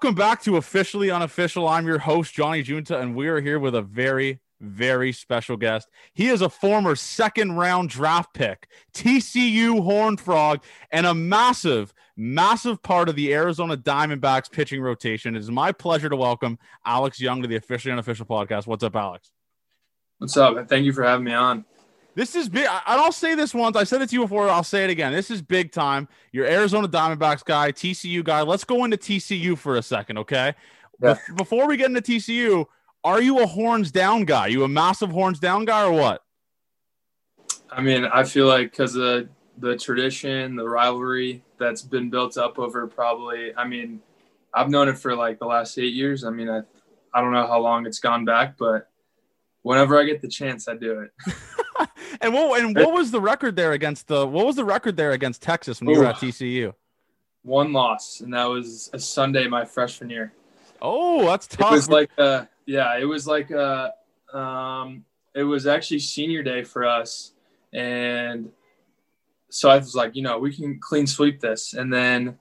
Welcome back to Officially Unofficial. I'm your host, Johnny Junta, and we are here with a very, very special guest. He is a former second round draft pick, TCU Horned Frog, and a massive, massive part of the Arizona Diamondbacks pitching rotation. It is my pleasure to welcome Alex Young to the Officially Unofficial podcast. What's up, Alex? What's up? Thank you for having me on. This is big. I, I'll say this once. I said it to you before. I'll say it again. This is big time. You're Arizona Diamondbacks guy, TCU guy. Let's go into TCU for a second, okay? Yeah. Bef- Before we get into TCU, are you a horns down guy? You a massive horns down guy or what? I mean, I feel like because of the tradition, the rivalry that's been built up over probably, I mean, I've known it for like the last eight years. I mean, I, I don't know how long it's gone back, but whenever I get the chance, I do it. and what and what was the record there against the what was the record there against Texas when you were at TCU? One loss, and that was a Sunday my freshman year. Oh, that's tough. It was like, uh, yeah, it was like, uh, um, it was actually senior day for us, and so I was like, you know, we can clean sweep this, and then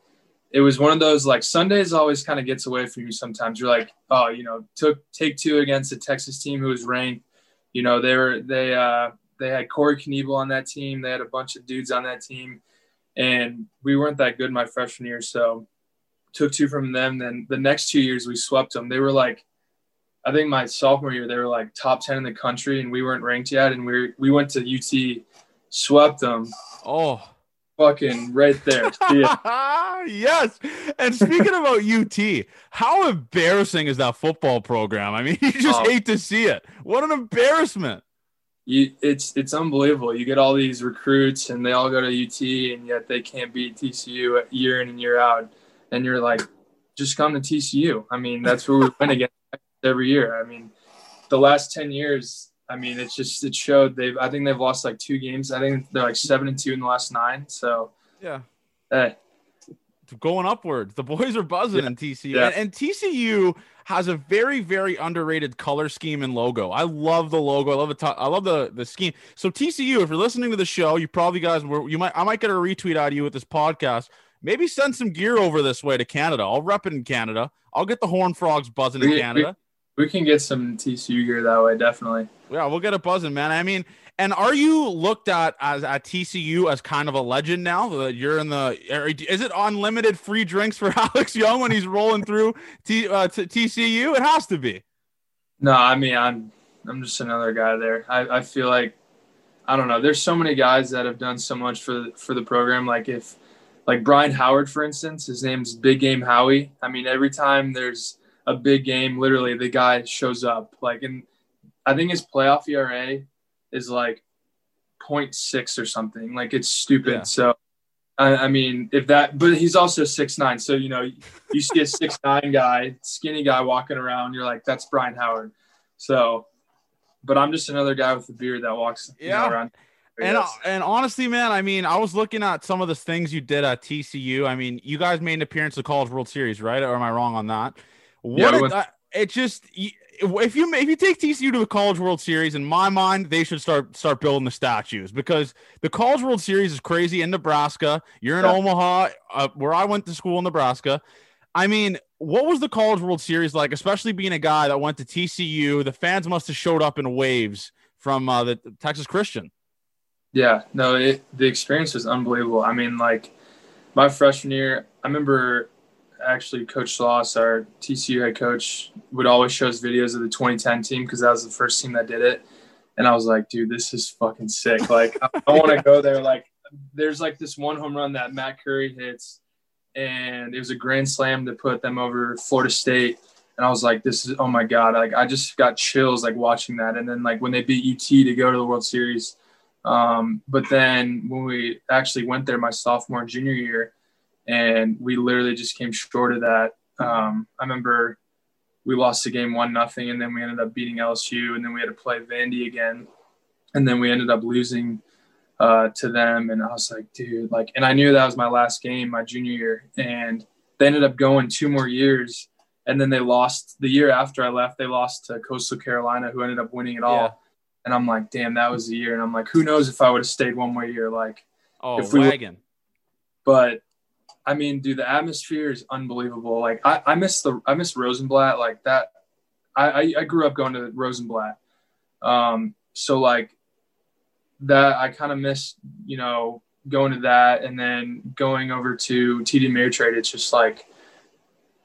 it was one of those like Sundays always kind of gets away from you. Sometimes you're like, oh, you know, took take two against a Texas team who was ranked. You know, they were they uh, they had Corey Knebel on that team. They had a bunch of dudes on that team, and we weren't that good my freshman year, so took two from them. Then the next two years we swept them. They were like, I think my sophomore year they were like top ten in the country, and we weren't ranked yet. And we we went to UT, swept them, oh. Fucking right there. Yes. And speaking about UT, how embarrassing is that football program? I mean, you just Oh. hate to see it. What an embarrassment. you, it's it's unbelievable. You get all these recruits, and they all go to UT, and yet they can't beat TCU year in and year out. And you're like, just come to TCU. I mean, that's where we win against every year. I mean, the last ten years. I mean, it's just it showed they've. I think they've lost like two games. I think they're like seven and two in the last nine. So, Yeah. hey, Going upwards. The boys are buzzing Yeah. in TCU. Yeah. And, and TCU has a very, very underrated color scheme and logo. I love the logo. I love the to- I love the the scheme. So TCU, if you're listening to the show, you probably guys were you might I might get a retweet out of you with this podcast. Maybe send some gear over this way to Canada. I'll rep it in Canada. I'll get the Horn Frogs buzzing in We- we- Canada. We can get some TCU gear that way, definitely. Yeah, we'll get it buzzing, man. I mean, and are you looked at as at TCU as kind of a legend now that you're in the? Is it unlimited free drinks for Alex Young when he's rolling through T, uh, t- TCU? It has to be. No, I mean I'm I'm just another guy there. I, I feel like I don't know. There's so many guys that have done so much for for the program. Like if like Brian Howard, for instance, his name's Big Game Howie. I mean, every time there's a big game, literally the guy shows up. Like and I think his playoff ERA is like 0.6 or something. Like it's stupid. Yeah. So I, I mean, if that, but he's also six nine. So you know, you see a six nine guy, skinny guy walking around, you're like, that's Brian Howard. So, but I'm just another guy with a beard that walks you know, around. And uh, and honestly, man, I mean, I was looking at some of the things you did at TCU. I mean, you guys made an appearance the College World Series, right? Or am I wrong on that? What Yeah, uh, it just if you if you take TCU to a College World Series, in my mind, they should start start building the statues because the College World Series is crazy in Nebraska. You're in Yeah. Omaha, uh, where I went to school in Nebraska. I mean, what was the College World Series like? Especially being a guy that went to TCU, the fans must have showed up in waves from uh, the Texas Christian. Yeah, no, it, the experience was unbelievable. I mean, like my freshman year, I remember actually Coach Schloss, our TCU head coach, would always show us videos of the 2010 team because that was the first team that did it. And I was like, dude, this is fucking sick. Like, I, I want to go there. Like, there's like this one home run that Matt Curry hits, and it was a grand slam to put them over Florida State. And I was like, this is, oh my God. Like, I just got chills like watching that. And then, like, when they beat UT to go to the World Series, um, but then when we actually went there my sophomore and junior year, and we literally just came short of that. Um, I remember we lost the game one nothing, and then we ended up beating LSU, and then we had to play Vandy again, and then we ended up losing uh, to them. And I was like, dude, like, and I knew that was my last game my junior year, and they ended up going two more years, and then they lost the year after I left. They lost to Coastal Carolina, who ended up winning it all. Yeah. And I'm like, damn, that was the year. And I'm like, who knows if I would have stayed one more year? Like, Oh, If we were- wagon. but I mean, dude, the atmosphere is unbelievable. Like I, I miss the I miss Rosenblatt like that. I, I, grew up going to Rosenblatt. Um, so like that I kind of miss, you know, going to that and then going over to TD Ameritrade. It's just like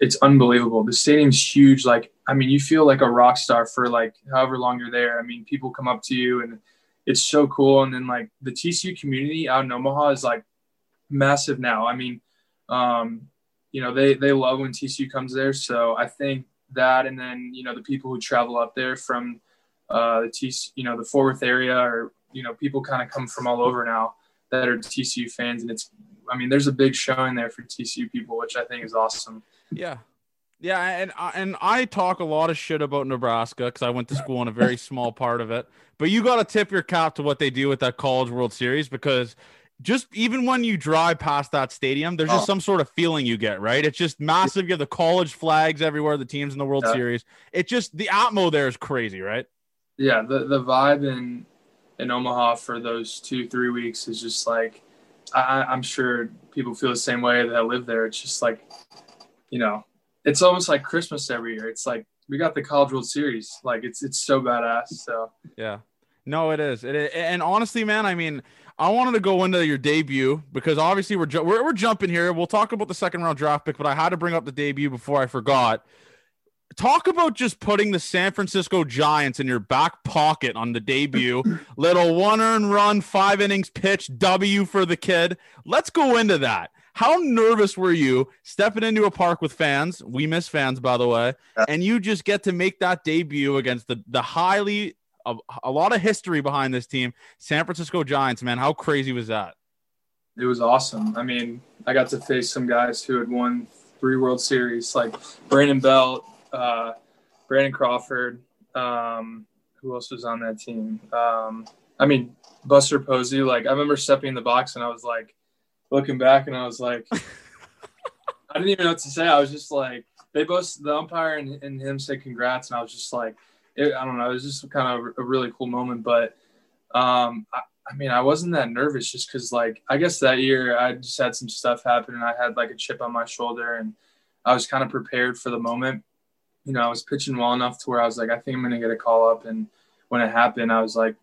it's unbelievable. The stadium's huge. Like, I mean, you feel like a rock star for like however long you're there. I mean, people come up to you and it's so cool. And then like the TCU community out in Omaha is like massive now. I mean, um, you know, they they love when TCU comes there. So I think that, and then you know the people who travel up there from uh, the TCU, you know, the Fort Worth area, or you know, people kind of come from all over now that are TCU fans, and it's, I mean, there's a big showing there for TCU people, which I think is awesome. Yeah. Yeah, and and I talk a lot of shit about Nebraska because I went to school in a very small part of it. But you got to tip your cap to what they do with that College World Series because just even when you drive past that stadium, there's just oh. some sort of feeling you get, right? It's just massive. You have the college flags everywhere, the teams in the World yeah. Series. It just the atmo there is crazy, right? Yeah, the the vibe in in Omaha for those two three weeks is just like I, I'm sure people feel the same way that I live there. It's just like you know, it's almost like Christmas every year. It's like we got the College World Series. Like it's it's so badass. So yeah, no, it is. It is. and honestly, man, I mean, I wanted to go into your debut because obviously we're, ju- we're we're jumping here. We'll talk about the second round draft pick, but I had to bring up the debut before I forgot. Talk about just putting the San Francisco Giants in your back pocket on the debut. Little one earned run, five innings pitch, W for the kid. Let's go into that. How nervous were you stepping into a park with fans? We miss fans, by the way, and you just get to make that debut against the the highly a, a lot of history behind this team, San Francisco Giants. Man, how crazy was that? It was awesome. I mean, I got to face some guys who had won three World Series, like Brandon Belt, uh, Brandon Crawford. Um, who else was on that team? Um, I mean, Buster Posey. Like, I remember stepping in the box and I was like, looking back and I was like, I didn't even know what to say. I was just like, they both, the umpire and, and him said congrats. And I was just like, it, I don't know. It was just kind of a really cool moment. But um, I, I mean, I wasn't that nervous just because, like, I guess that year I just had some stuff happen and I had like a chip on my shoulder and I was kind of prepared for the moment. You know, I was pitching well enough to where I was like, I think I'm going to get a call up. And when it happened, I was like,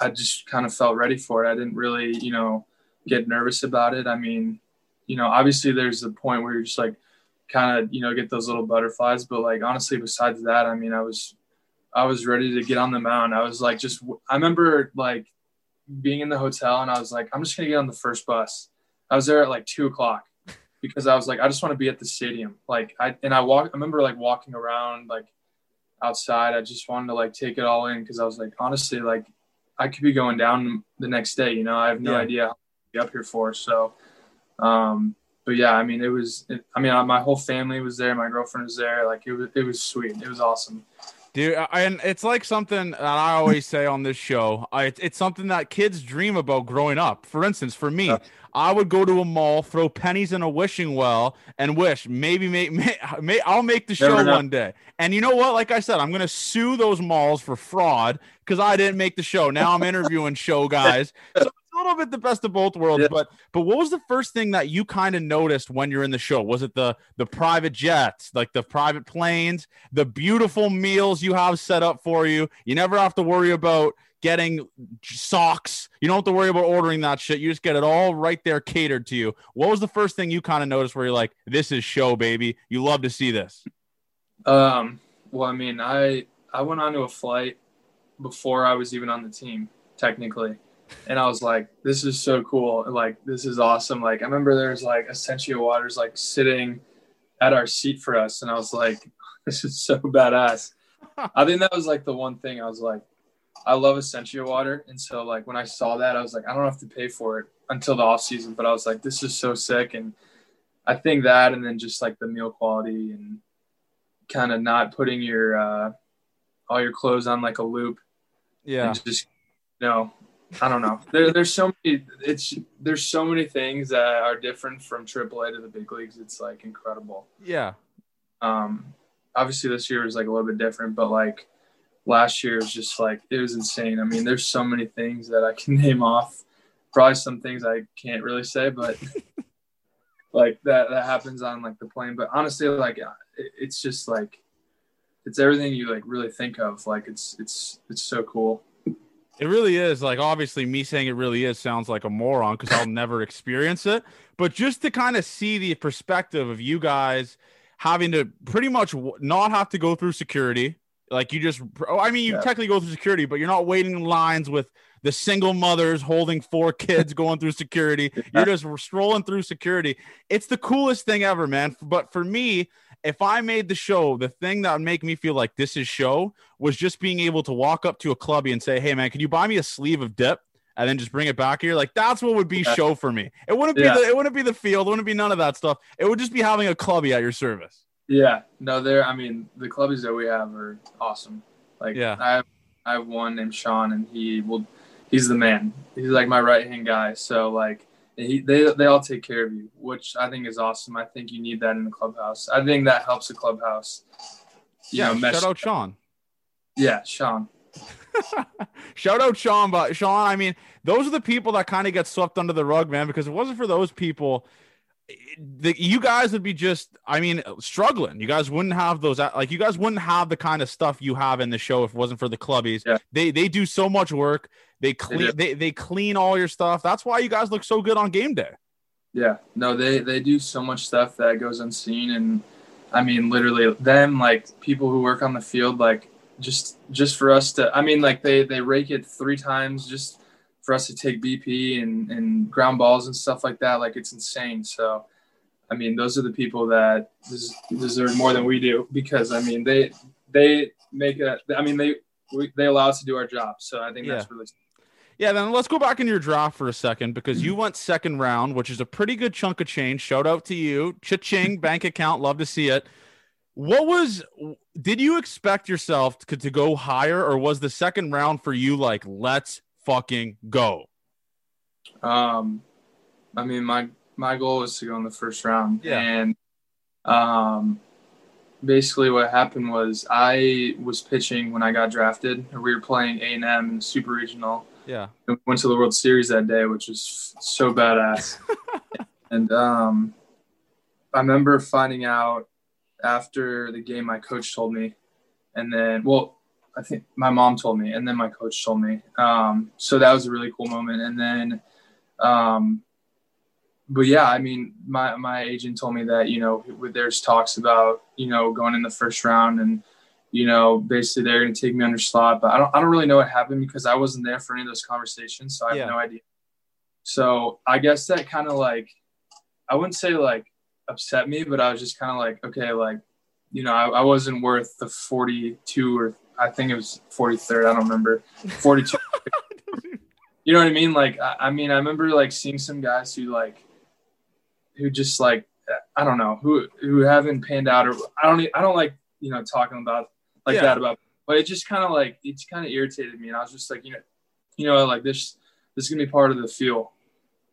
I just kind of felt ready for it. I didn't really, you know, get nervous about it. I mean, you know, obviously there's a point where you're just like kind of, you know, get those little butterflies, but like honestly besides that, I mean, I was I was ready to get on the mound. I was like just I remember like being in the hotel and I was like, I'm just gonna get on the first bus. I was there at like two o'clock because I was like, I just want to be at the stadium. Like I and I walk I remember like walking around like outside. I just wanted to like take it all in because I was like, honestly, like I could be going down the next day. You know, I have no yeah. idea how be up here for. So, um, but yeah, I mean, it was. It, I mean, my whole family was there. My girlfriend was there. Like it was. It was sweet. It was awesome. Dude, and it's like something that I always say on this show. I, it's something that kids dream about growing up. For instance, for me, I would go to a mall, throw pennies in a wishing well, and wish maybe, may, may, may I'll make the show one day. And you know what? Like I said, I'm gonna sue those malls for fraud because I didn't make the show. Now I'm interviewing show guys. So little bit the best of both worlds. Yeah. But but what was the first thing that you kind of noticed when you're in the show? Was it the the private jets, like the private planes, the beautiful meals you have set up for you? You never have to worry about getting socks. You don't have to worry about ordering that shit. You just get it all right there catered to you. What was the first thing you kind of noticed where you're like, this is show, baby. You love to see this. Um, well, I mean, I I went onto a flight before I was even on the team, technically and I was like, this is so cool. Like, this is awesome. Like, I remember there's like Essentia Waters like sitting at our seat for us. And I was like, this is so badass. I think that was like the one thing I was like, I love Essentia water. And so like when I saw that, I was like, I don't have to pay for it until the off season, but I was like, this is so sick. And I think that, and then just like the meal quality and kind of not putting your, uh, all your clothes on like a loop. Yeah. just, you know, I don't know. There, there's so many. It's there's so many things that are different from AAA to the big leagues. It's like incredible. Yeah. Um, obviously this year was like a little bit different, but like last year was just like it was insane. I mean, there's so many things that I can name off. Probably some things I can't really say, but like that that happens on like the plane. But honestly, like it, it's just like it's everything you like really think of. Like it's it's it's so cool. It really is. Like, obviously, me saying it really is sounds like a moron because I'll never experience it. But just to kind of see the perspective of you guys having to pretty much not have to go through security. Like, you just, oh, I mean, you yeah. technically go through security, but you're not waiting in lines with the single mothers holding four kids going through security. You're just strolling through security. It's the coolest thing ever, man. But for me, if I made the show, the thing that would make me feel like this is show was just being able to walk up to a clubby and say, "Hey, man, can you buy me a sleeve of dip?" And then just bring it back here. Like that's what would be yeah. show for me. It wouldn't be yeah. the it wouldn't be the field. It wouldn't be none of that stuff. It would just be having a clubby at your service. Yeah, no, there. I mean, the clubbies that we have are awesome. Like, yeah, I have I have one named Sean, and he will. He's the man. He's like my right hand guy. So like, he, they they all take care of you, which I think is awesome. I think you need that in the clubhouse. I think that helps the clubhouse. yeah, know, shout out Sean. Yeah, Sean. shout out Sean, but Sean, I mean, those are the people that kind of get swept under the rug, man. Because if it wasn't for those people, the, you guys would be just, I mean, struggling. You guys wouldn't have those, like, you guys wouldn't have the kind of stuff you have in the show if it wasn't for the clubbies. Yeah. They they do so much work. They clean they, they clean all your stuff. That's why you guys look so good on game day. Yeah, no, they they do so much stuff that goes unseen, and I mean, literally, them like people who work on the field, like just just for us to, I mean, like they they rake it three times just for us to take BP and and ground balls and stuff like that. Like it's insane. So, I mean, those are the people that deserve more than we do because I mean they they make it. I mean they we, they allow us to do our job. So I think yeah. that's really yeah, then let's go back in your draft for a second because you went second round, which is a pretty good chunk of change. Shout out to you. Cha-ching, bank account. Love to see it. What was did you expect yourself to, to go higher or was the second round for you like let's fucking go? Um I mean my my goal was to go in the first round. Yeah. And um basically what happened was I was pitching when I got drafted. We were playing A and M in the Super Regional, yeah. We went to the World Series that day, which was so badass. and um, I remember finding out after the game, my coach told me, and then, well, I think my mom told me, and then my coach told me. Um, so that was a really cool moment. And then, um, but yeah, I mean, my my agent told me that you know there's talks about you know going in the first round and you know, basically they're going to take me under slot. But I don't, I don't really know what happened because I wasn't there for any of those conversations. So I have yeah. no idea. So I guess that kind of like, I wouldn't say like upset me, but I was just kind of like, okay, like, you know, I, I, wasn't worth the 42 or I think it was 43rd. I don't remember 42. you know what I mean? Like, I, I mean, I remember like seeing some guys who like, who just like, I don't know, who, who haven't panned out or I don't, I don't like, you know, talking about like yeah. that about. But it just kind of like it's kind of irritated me, and I was just like, you know, you know, like this this is gonna be part of the fuel.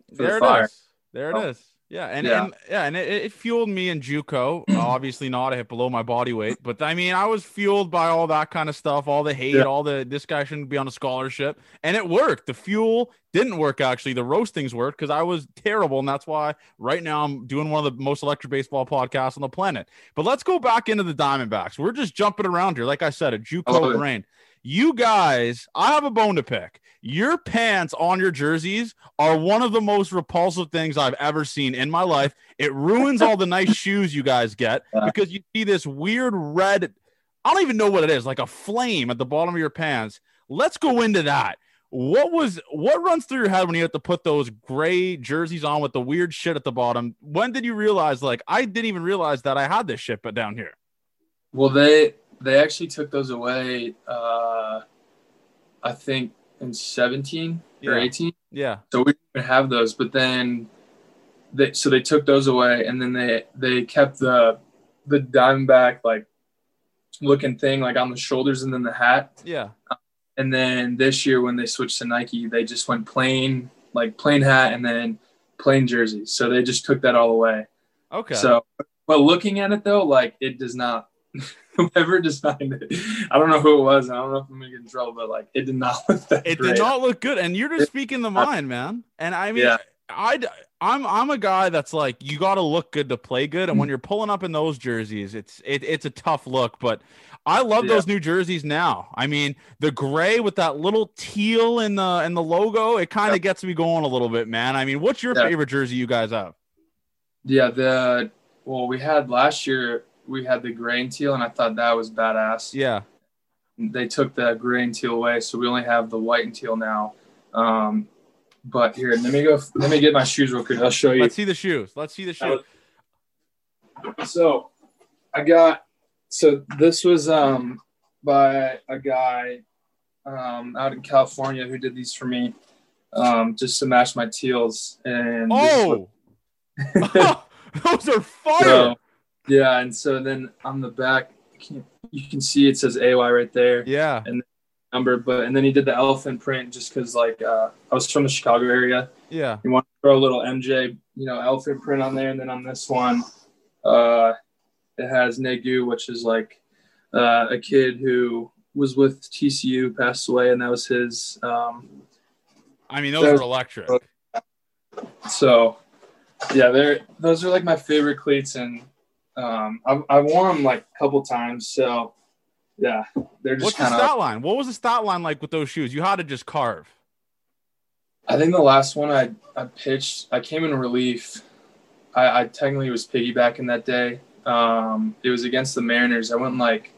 there the fire. it is. There it oh. is. Yeah, and yeah, and, yeah, and it, it, fueled me in JUCO. Obviously, not. I hit below my body weight, but I mean, I was fueled by all that kind of stuff, all the hate, yeah. all the this guy shouldn't be on a scholarship, and it worked. The fuel didn't work actually. The roastings worked because I was terrible, and that's why right now I'm doing one of the most electric baseball podcasts on the planet. But let's go back into the Diamondbacks. We're just jumping around here, like I said, a JUCO oh, brain. You guys, I have a bone to pick. Your pants on your jerseys are one of the most repulsive things I've ever seen in my life. It ruins all the nice shoes you guys get because you see this weird red, I don't even know what it is, like a flame at the bottom of your pants. Let's go into that. What was what runs through your head when you have to put those gray jerseys on with the weird shit at the bottom? When did you realize like I didn't even realize that I had this shit but down here? Well, they they actually took those away. Uh, I think in 17 yeah. or 18. Yeah. So we didn't have those, but then they so they took those away, and then they they kept the the Diamondback like looking thing like on the shoulders and then the hat. Yeah. And then this year when they switched to Nike, they just went plain like plain hat and then plain jerseys. So they just took that all away. Okay. So, but looking at it though, like it does not whoever designed it, I don't know who it was. I don't know if I'm gonna get in trouble, but like it did not look that. It great. did not look good, and you're just speaking the mind, man. And I mean, yeah. I I'm I'm a guy that's like you got to look good to play good, and when mm. you're pulling up in those jerseys, it's it, it's a tough look. But I love Yeah. those new jerseys now. I mean, the gray with that little teal in the in the logo, it kind of gets me going a little bit, man. I mean, what's your favorite jersey you guys have? Yeah, the well, we had last year. We had the grain teal, and I thought that was badass. Yeah, They took the grain teal away, so we only have the white and teal now. Um, but here, let me go. Let me get my shoes real quick. I'll show you. let's see the shoes. Let's see the shoes. So I got so this was um by a guy um out in California who did these for me um just to match my teals and Oh, those are fire. so, yeah and so then on the back you can, see it says AY right there yeah, And number but and then he did the elephant print just because like uh I was from the Chicago area yeah. you want to throw a little MJ, you know, elephant print on there, and then on this one, uh, it has Negu, which is like uh, a kid who was with TCU, passed away, and that was his. Um, I mean, those are electric. so, yeah, they're those are like my favorite cleats, and um, I've I worn them like a couple times. So, yeah, they're just What's the stat line? What was the stat line like with those shoes? You had to just carve. I think the last one I, I pitched, I came in relief. I, I technically was piggybacking that day. Um, it was against the Mariners. I went like,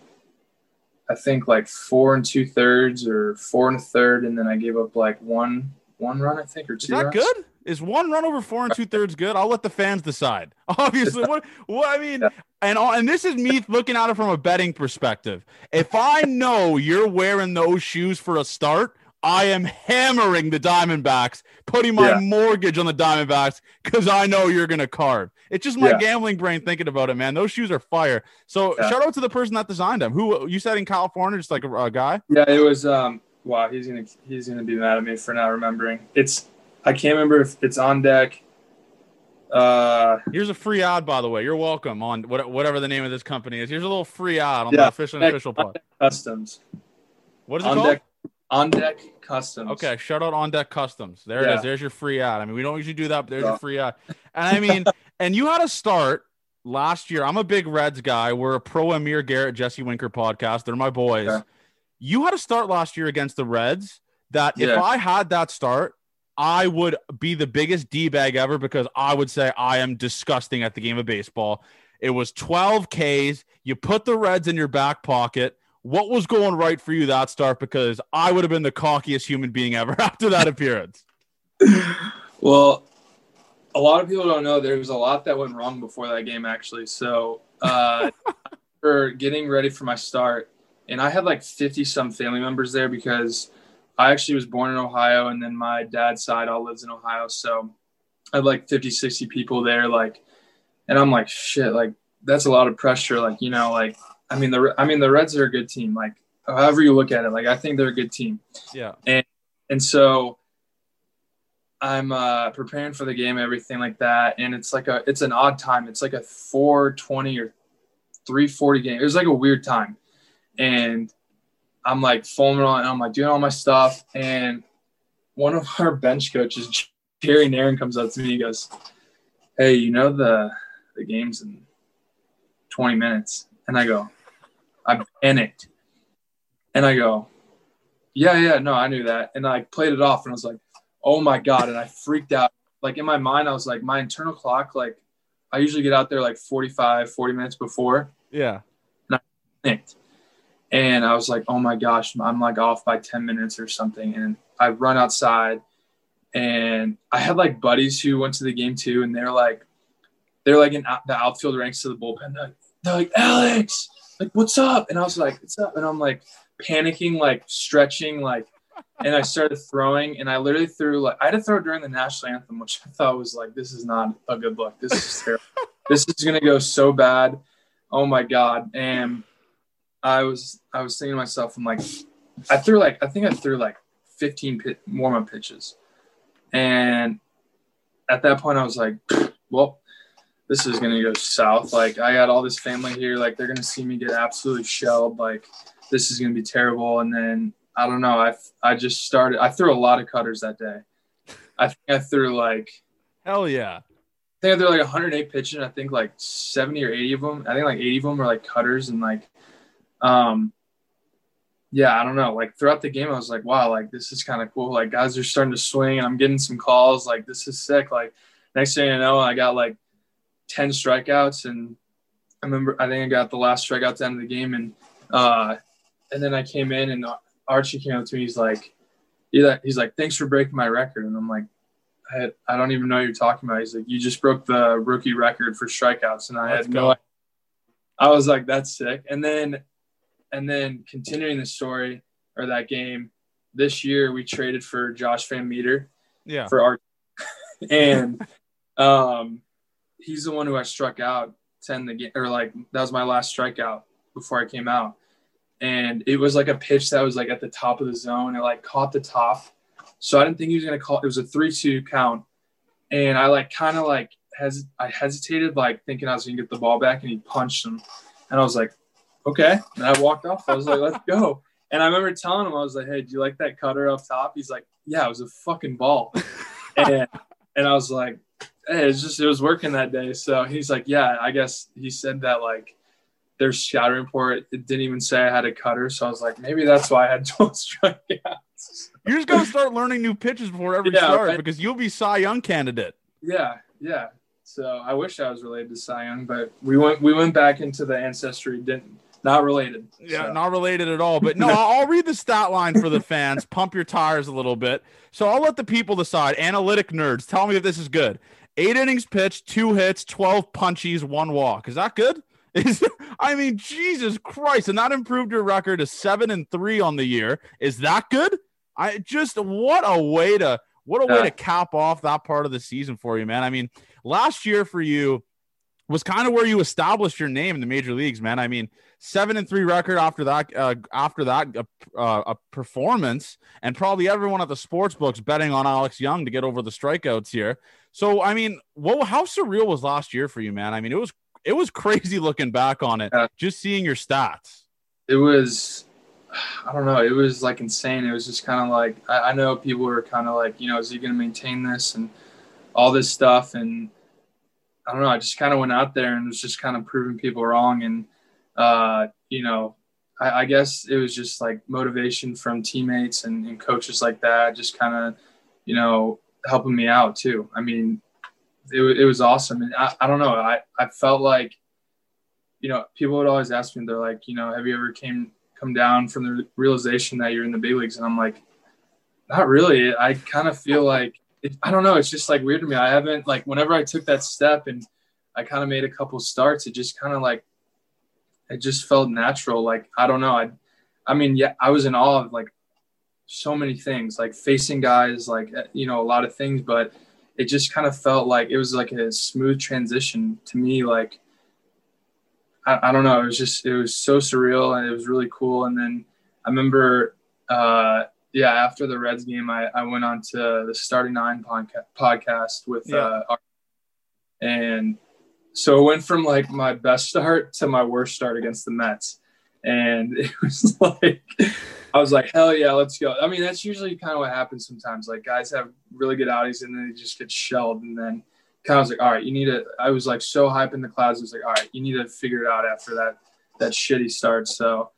I think like four and two thirds or four and a third, and then I gave up like one one run, I think, or Is two. that runs. good? Is one run over four and two thirds good? I'll let the fans decide. Obviously, what what I mean, and and this is me looking at it from a betting perspective. If I know you're wearing those shoes for a start, I am hammering the Diamondbacks, putting my Yeah. mortgage on the Diamondbacks because I know you're gonna carve. It's just my Yeah. gambling brain thinking about it, man. Those shoes are fire. So Yeah. shout out to the person that designed them. Who you said in California, just like a, a guy. Yeah, it was. Um, wow, he's gonna he's gonna be mad at me for not remembering. It's I can't remember if it's on deck. Uh, Here's a free ad, by the way. You're welcome on what, whatever the name of this company is. Here's a little free ad on the Yeah. official official on pod. deck customs. What is it On called? deck, on deck customs. Okay, shout out on deck customs. There it Yeah. is. There's your free ad. I mean, we don't usually do that, but there's Yeah. your free ad. And I mean, and you had a start last year. I'm a big Reds guy. We're a pro Amir Garrett, Jesse Winker podcast. They're my boys. Okay. You had a start last year against the Reds. That if I had that start, I would be the biggest D bag ever because I would say I am disgusting at the game of baseball. It was 12 Ks. You put the Reds in your back pocket. What was going right for you that start? Because I would have been the cockiest human being ever after that appearance. Well, a lot of people don't know there was a lot that went wrong before that game actually. So uh, for getting ready for my start, and I had like fifty some family members there because I actually was born in Ohio, and then my dad's side all lives in Ohio. So I had like 50, 60 people there, like, and I'm like, shit, like that's a lot of pressure. Like, you know, like I mean the I mean the Reds are a good team. Like however you look at it, like I think they're a good team. Yeah. And and so I'm uh, preparing for the game, everything like that. And it's like a, it's an odd time. It's like a 420 or 340 game. It was like a weird time. And I'm like foaming on, and I'm like doing all my stuff. And one of our bench coaches, Jerry Narron, comes up to me. He goes, Hey, you know, the, the game's in 20 minutes. And I go, I panicked. And I go, yeah, yeah, no, I knew that. And I played it off and I was like, oh my God. And I freaked out. Like in my mind, I was like, my internal clock, like I usually get out there like 45, 40 minutes before. Yeah. And I panicked. And I was like, oh my gosh, I'm like off by 10 minutes or something. And I run outside and I had like buddies who went to the game too. And they're like, they're like in the outfield ranks to the bullpen. They're like, they're like, Alex, like, what's up? And I was like, what's up? And I'm like panicking, like stretching, like, and I started throwing and I literally threw like, I had to throw during the national anthem, which I thought was like, this is not a good look. This is terrible. this is going to go so bad. Oh my God. And I was, I was saying to myself, I'm like, I threw like, I think I threw like 15 pit, warm up pitches. And at that point I was like, well, this is gonna go south. Like I got all this family here, like they're gonna see me get absolutely shelled. Like this is gonna be terrible. And then I don't know. I I just started. I threw a lot of cutters that day. I think I threw like Hell yeah. I think they're like 108 pitches. I think like 70 or 80 of them. I think like 80 of them are like cutters and like, um, yeah, I don't know. Like throughout the game, I was like, wow, like this is kind of cool. Like guys are starting to swing and I'm getting some calls. Like this is sick. Like next thing you know, I got like 10 strikeouts and I remember I think I got the last strikeout at the end of the game and uh and then I came in and Archie came up to me. He's like, he's like, thanks for breaking my record. And I'm like, I, I don't even know what you're talking about. He's like, you just broke the rookie record for strikeouts. And I Let's had go. no, I was like, that's sick. And then, and then continuing the story or that game this year, we traded for Josh VanMeter yeah. for our, and, um, he's the one who I struck out 10 the game or like, that was my last strikeout before I came out and it was like a pitch that was like at the top of the zone. It like caught the top, so I didn't think he was gonna call. It was a three-two count, and I like kind of like has I hesitated, like thinking I was gonna get the ball back, and he punched him, and I was like, okay. And I walked off. I was like, let's go. And I remember telling him, I was like, hey, do you like that cutter up top? He's like, yeah, it was a fucking ball, and and I was like, hey, it's just it was working that day. So he's like, yeah, I guess he said that like their scouting report it didn't even say I had a cutter, so I was like, maybe that's why I had 12 strikeouts. You're just gonna start learning new pitches before every yeah, start because you'll be Cy Young candidate. Yeah, yeah. So I wish I was related to Cy Young, but we went we went back into the ancestry. Didn't not related. Yeah, so. not related at all. But no, I'll read the stat line for the fans. Pump your tires a little bit. So I'll let the people decide. Analytic nerds, tell me if this is good. Eight innings pitched, two hits, twelve punchies, one walk. Is that good? Is I mean, Jesus Christ, and that improved your record to seven and three on the year. Is that good? I just what a way to what a yeah. way to cap off that part of the season for you, man. I mean, last year for you was kind of where you established your name in the major leagues, man. I mean, seven and three record after that, uh, after that, uh, uh, a performance, and probably everyone at the sports books betting on Alex Young to get over the strikeouts here. So, I mean, what, how surreal was last year for you, man? I mean, it was it was crazy looking back on it, just seeing your stats. It was, I don't know, it was like insane. It was just kind of like, I, I know people were kind of like, you know, is he going to maintain this and all this stuff? And I don't know, I just kind of went out there and was just kind of proving people wrong. And, uh, you know, I, I guess it was just like motivation from teammates and, and coaches like that, just kind of, you know, helping me out too. I mean, it, it was awesome. And I, I don't know, I, I felt like, you know, people would always ask me, they're like, you know, have you ever came, come down from the realization that you're in the big leagues? And I'm like, not really. I kind of feel like, it, I don't know. It's just like weird to me. I haven't like, whenever I took that step and I kind of made a couple starts, it just kind of like, it just felt natural. Like, I don't know. I, I mean, yeah, I was in awe of like so many things, like facing guys, like, you know, a lot of things, but it just kind of felt like it was like a smooth transition to me. Like, I, I don't know. It was just, it was so surreal and it was really cool. And then I remember, uh, yeah, after the Reds game, I, I went on to the Starting Nine podca- podcast with, yeah. uh, and so it went from like my best start to my worst start against the Mets. And it was like, I was like, hell yeah, let's go. I mean, that's usually kind of what happens sometimes. Like guys have really good outings and then they just get shelled. And then kind of was like, all right, you need to, I was like so hype in the clouds. I was like, all right, you need to figure it out after that, that shitty start. So,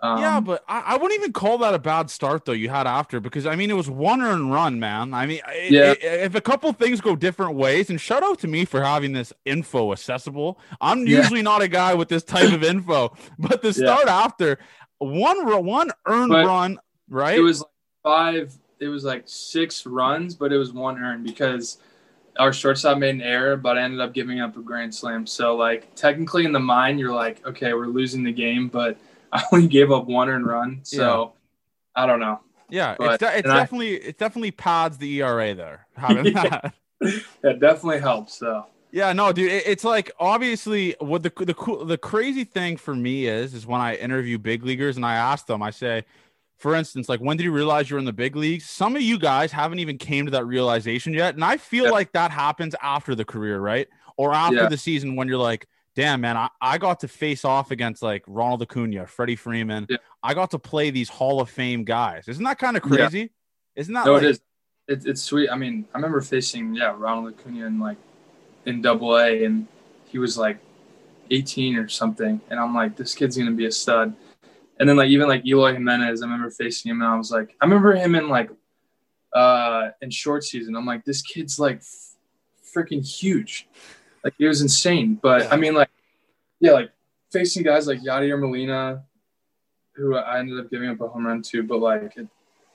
um, yeah, but I, I, wouldn't even call that a bad start though. You had after because I mean it was one earned run, man. I mean, it, yeah. It, if a couple things go different ways, and shout out to me for having this info accessible. I'm yeah. usually not a guy with this type of info, but the start yeah. after, one one earned but run, right? It was like five. It was like six runs, but it was one earned because our shortstop made an error, but I ended up giving up a grand slam. So like technically in the mind, you're like, okay, we're losing the game, but I only gave up one earned run. So yeah. I don't know. Yeah, but, it's, de- it's definitely I, it definitely pads the ERA there having yeah. that. It definitely helps. So yeah, no, dude. It's like obviously what the the cool the crazy thing for me is is when I interview big leaguers and I ask them, I say, for instance, like when did you realize you're in the big leagues? Some of you guys haven't even came to that realization yet, and I feel yeah. like that happens after the career, right? Or after yeah. the season when you're like, damn man, I, I got to face off against like Ronald Acuna, Freddie Freeman. Yeah. I got to play these Hall of Fame guys. Isn't that kind of crazy? Isn't that no, like, it is. it, it's sweet. I mean, I remember facing yeah Ronald Acuna in like in Double A, and he was like 18 or something, and I'm like, this kid's gonna be a stud. And then like even like Eloy Jimenez, I remember facing him, and I was like, I remember him in like uh in short season. I'm like, this kid's like freaking huge, like it was insane. But Yeah. I mean, like yeah, like facing guys like Yadier Molina, who I ended up giving up a home run to, but like it,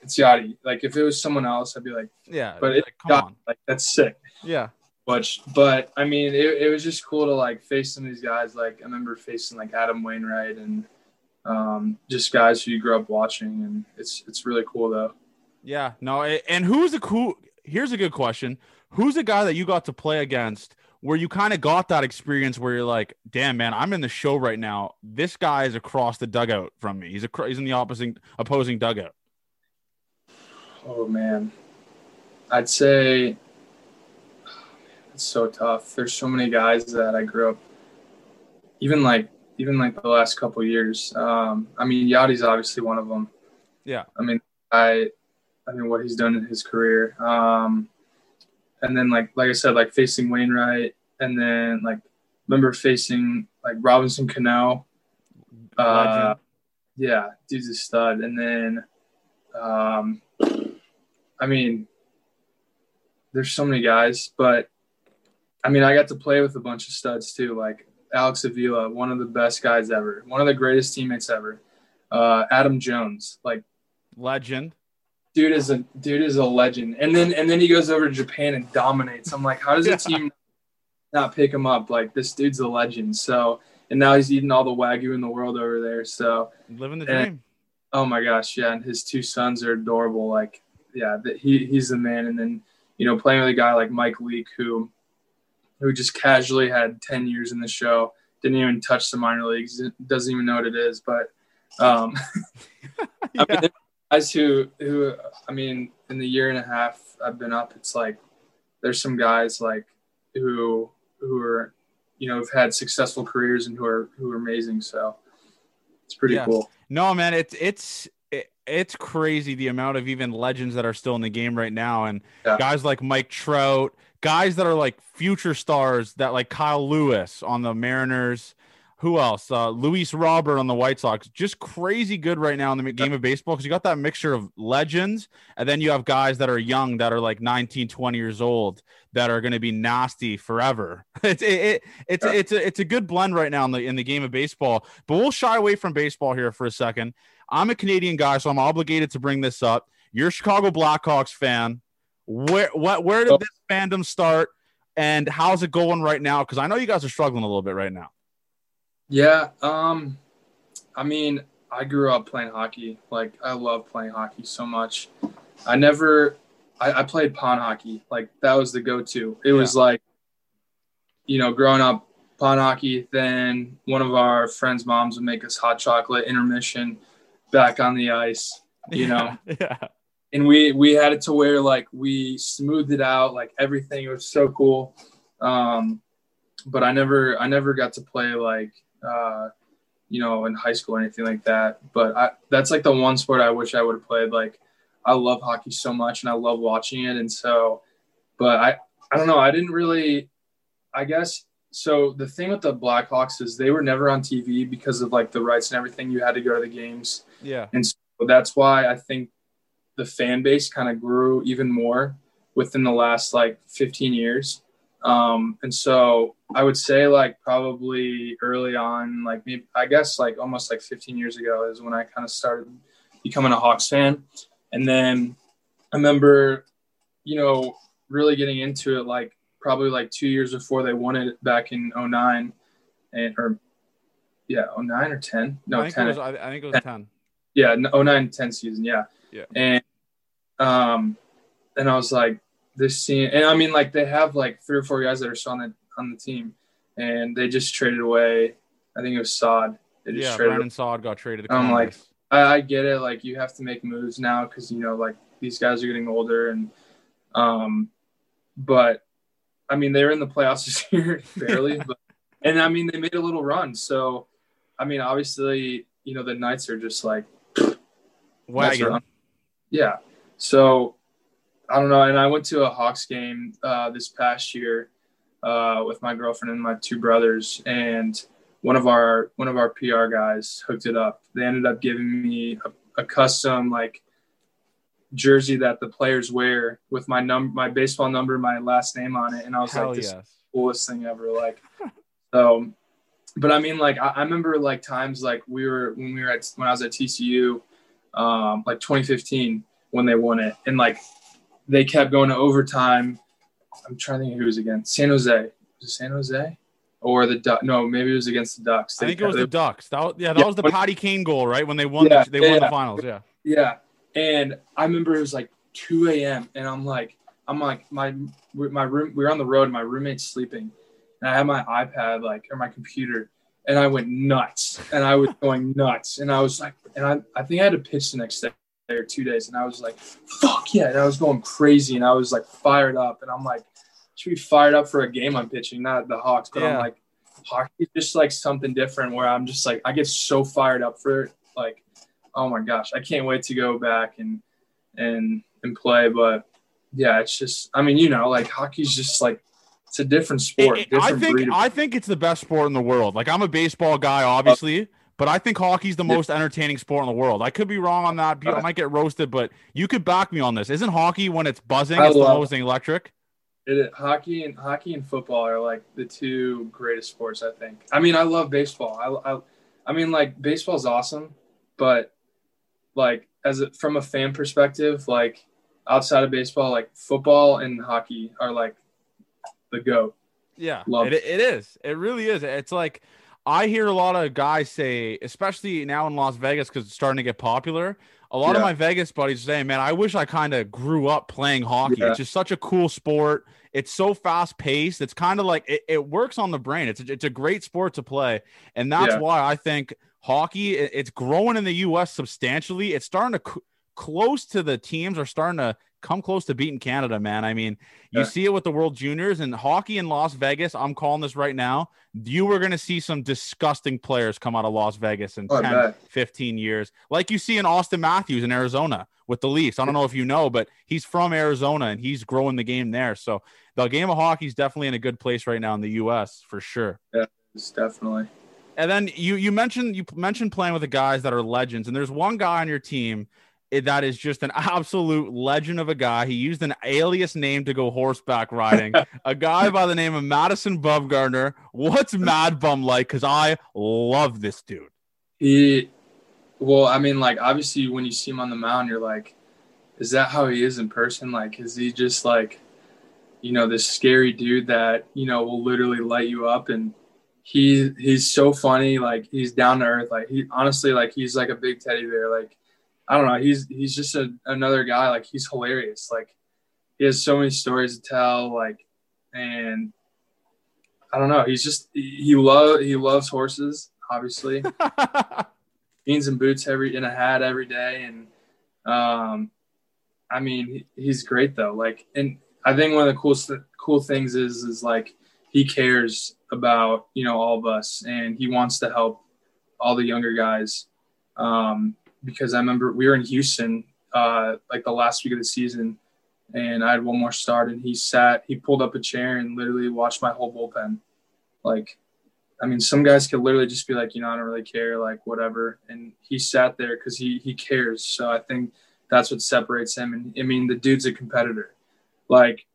it's Yadi. Like if it was someone else, I'd be like, Yeah, but it's like, come on. Like that's sick. Yeah, But but I mean, it, it was just cool to like face some of these guys. Like I remember facing like Adam Wainwright and um, just guys who you grew up watching, and it's it's really cool though. yeah. No, and who's a cool? Here's a good question: Who's the guy that you got to play against? Where you kind of got that experience where you're like, damn man, I'm in the show right now. This guy is across the dugout from me. He's across, he's in the opposing, opposing dugout. Oh man, I'd say it's so tough. There's so many guys that I grew up, even like even like the last couple years. Um, I mean, Yadi's obviously one of them. Yeah. I mean, I, I mean what he's done in his career. Um, and then like like I said, like facing Wainwright, and then like remember facing like Robinson Cano. Uh, yeah, dude's a stud. And then, um, I mean, there's so many guys, but I mean, I got to play with a bunch of studs too, like Alex Avila, one of the best guys ever, one of the greatest teammates ever. Uh, Adam Jones, like Legend. Dude is a dude is a legend. And then and then he goes over to Japan and dominates. I'm like, how does Yeah. a team not pick him up? Like this dude's a legend. So and now he's eating all the wagyu in the world over there. So Living the And- dream. Oh my gosh, yeah, and his two sons are adorable. Like, yeah, that he he's the man. And then you know, playing with a guy like Mike Leake, who who just casually had ten years in the show, didn't even touch the minor leagues, doesn't even know what it is. But um, I mean, guys who who I mean, in the year and a half I've been up, it's like there's some guys like who who are you know have had successful careers and who are who are amazing. So it's pretty Yeah. cool. No, man, it's it's it's crazy the amount of even legends that are still in the game right now, and Yeah. guys like Mike Trout, guys that are like future stars, that like Kyle Lewis on the Mariners. Who else? Uh, Luis Robert on the White Sox. Just crazy good right now in the game of baseball because you got that mixture of legends, and then you have guys that are young that are like 19, 20 years old that are going to be nasty forever. It's it, it it's Yeah. it's a it's a good blend right now in the in the game of baseball. But we'll shy away from baseball here for a second. I'm a Canadian guy, so I'm obligated to bring this up. You're a Chicago Blackhawks fan. Where what where did Oh. this fandom start, and how's it going right now? Because I know you guys are struggling a little bit right now. Yeah, um, I mean, I grew up playing hockey. Like, I love playing hockey so much. I never, I, I played pond hockey. Like, that was the go-to. It was like, you know, growing up pond hockey. Then one of our friends' moms would make us hot chocolate intermission, back on the ice. You know, yeah, and we we had it to where like we smoothed it out like everything it was so cool um but i never i never got to play like uh you know in high school or anything like that. But i that's like the one sport i wish i would have played. Like i love hockey so much and i love watching it. And so but i i don't know. I didn't really i guess so the thing with the blackhawks is they were never on tv because of like the rights and everything. You had to go to the games. Yeah, and so that's why I think the fan base kind of grew even more within the last like 15 years. Um, and so I would say like probably early on, like maybe, I guess like almost like 15 years ago is when I kind of started becoming a Hawks fan. And then I remember, you know, really getting into it like probably like two years before they won it back in 09 and, or yeah, 09 or 10. No, I think 10. it was. I, think it was ten. Yeah, n- 09 10 season, yeah. Yeah. And um and I was like this team and I mean like they have like three or four guys that are still on the on the team and they just traded away I think it was Saad. They just Yeah, traded Brandon Saad got traded. I'm like- I, I get it, like you have to make moves now because you know, like these guys are getting older and um but I mean they were in the playoffs this year barely, but and I mean they made a little run. So I mean obviously, you know, the Knights are just like wagon. Yeah. So, I don't know. And I went to a Hawks game uh, this past year uh, with my girlfriend and my two brothers, and one of our one of our PR guys hooked it up. They ended up giving me a, a custom like jersey that the players wear with my number, my baseball number, my last name on it, and I was Hell like, "This yes. coolest thing ever!" Like, so. But I mean, like, I, I remember like times like we were when we were at when I was at TCU, um, like 2015 when they won it, and like they kept going to overtime. I'm trying to think who it was against. San Jose. Was it San Jose? Or the Duck? No, maybe it was against the Ducks. I think it was they, the Ducks. That was, yeah, that Yeah, was the Patty Kane goal, right? When they won, Yeah, the, they won the finals. Yeah. Yeah, and I remember it was like 2 a.m. and I'm like, I'm like my my room. We were on the road. And my roommate's sleeping, and I had my iPad like or my computer, and I went nuts, and I was going nuts, and I was like, and I I think I had to pitch the next day or two days, and I was like, fuck yeah, and I was going crazy, and I was like fired up, and I'm like, should be fired up for a game I'm pitching, not the Hawks, but Yeah. I'm like, hockey is just like something different where I'm just like I get so fired up for it, like oh my gosh, I can't wait to go back and and and play. But yeah, it's just I mean, you know, like hockey's just like it's a different sport, It- it- I think. I think it's the best sport in the world. Like I'm a baseball guy, obviously, but I think hockey's the most entertaining sport in the world. I could be wrong on that. I Uh, might get roasted, but you could back me on this. Isn't hockey when it's buzzing, it's the most electric? It is, hockey and hockey and football are like the two greatest sports. I think. I mean, I love baseball. I, I, I mean, like baseball's awesome, but like as a, from a fan perspective, like outside of baseball, like football and hockey are like the goat. Yeah, it, it is. It really is. It's like I hear a lot of guys say, especially now in Las Vegas, because it's starting to get popular. A lot of my Vegas buddies say, "Man, I wish I kind of grew up playing hockey. Yeah. It's just such a cool sport. It's so fast paced. It's kind of like it, it works on the brain. It's a, it's a great sport to play, and that's Yeah. why I think hockey. it's growing in the U.S. substantially. It's starting to close to the teams are starting to come close to beating Canada. Man, I mean, you Yeah. see it with the World Juniors and hockey in Las Vegas. I'm calling this right now. You were going to see some disgusting players come out of Las Vegas in Oh, 10, bet. 15 years, like you see in Auston Matthews in Arizona with the Leafs. I don't know if you know, but he's from Arizona and he's growing the game there. So the game of hockey is definitely in a good place right now in the U.S. for sure. It's definitely. And then you you mentioned you mentioned playing with the guys that are legends, and there's one guy on your team eh, that is just an absolute legend of a guy. He used an alias name to go horseback riding. a guy by the name of Madison Bumgarner. What's Mad Bum like? Because I love this dude. He, well, I mean, like obviously when you see him on the mound, you're like, is that how he is in person? Like, is he just like, you know, this scary dude that you know will literally light you up? And he he's so funny. Like he's down to earth. Like he honestly, like he's like a big teddy bear. Like I don't know. He's he's just a, another guy. Like he's hilarious. Like he has so many stories to tell. Like and I don't know. He's just he love he loves horses. Obviously jeans and boots every in a hat every day and um i mean he, he's great though like and i think one of the coolest cool things is is like he cares about you know all of us and he wants to help all the younger guys um because i remember we were in houston uh like the last week of the season and i had one more start and he sat he pulled up a chair and literally watched my whole bullpen like I mean, some guys could literally just be like, you know, I don't really care, like whatever. And he sat there because he he cares. So I think that's what separates him. And I mean, the dude's a competitor. Like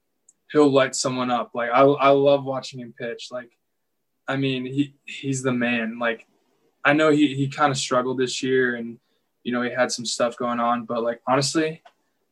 he'll light someone up. Like I I love watching him pitch. Like I mean, he he's the man. Like I know he he kind of struggled this year, and you know he had some stuff going on. But like honestly,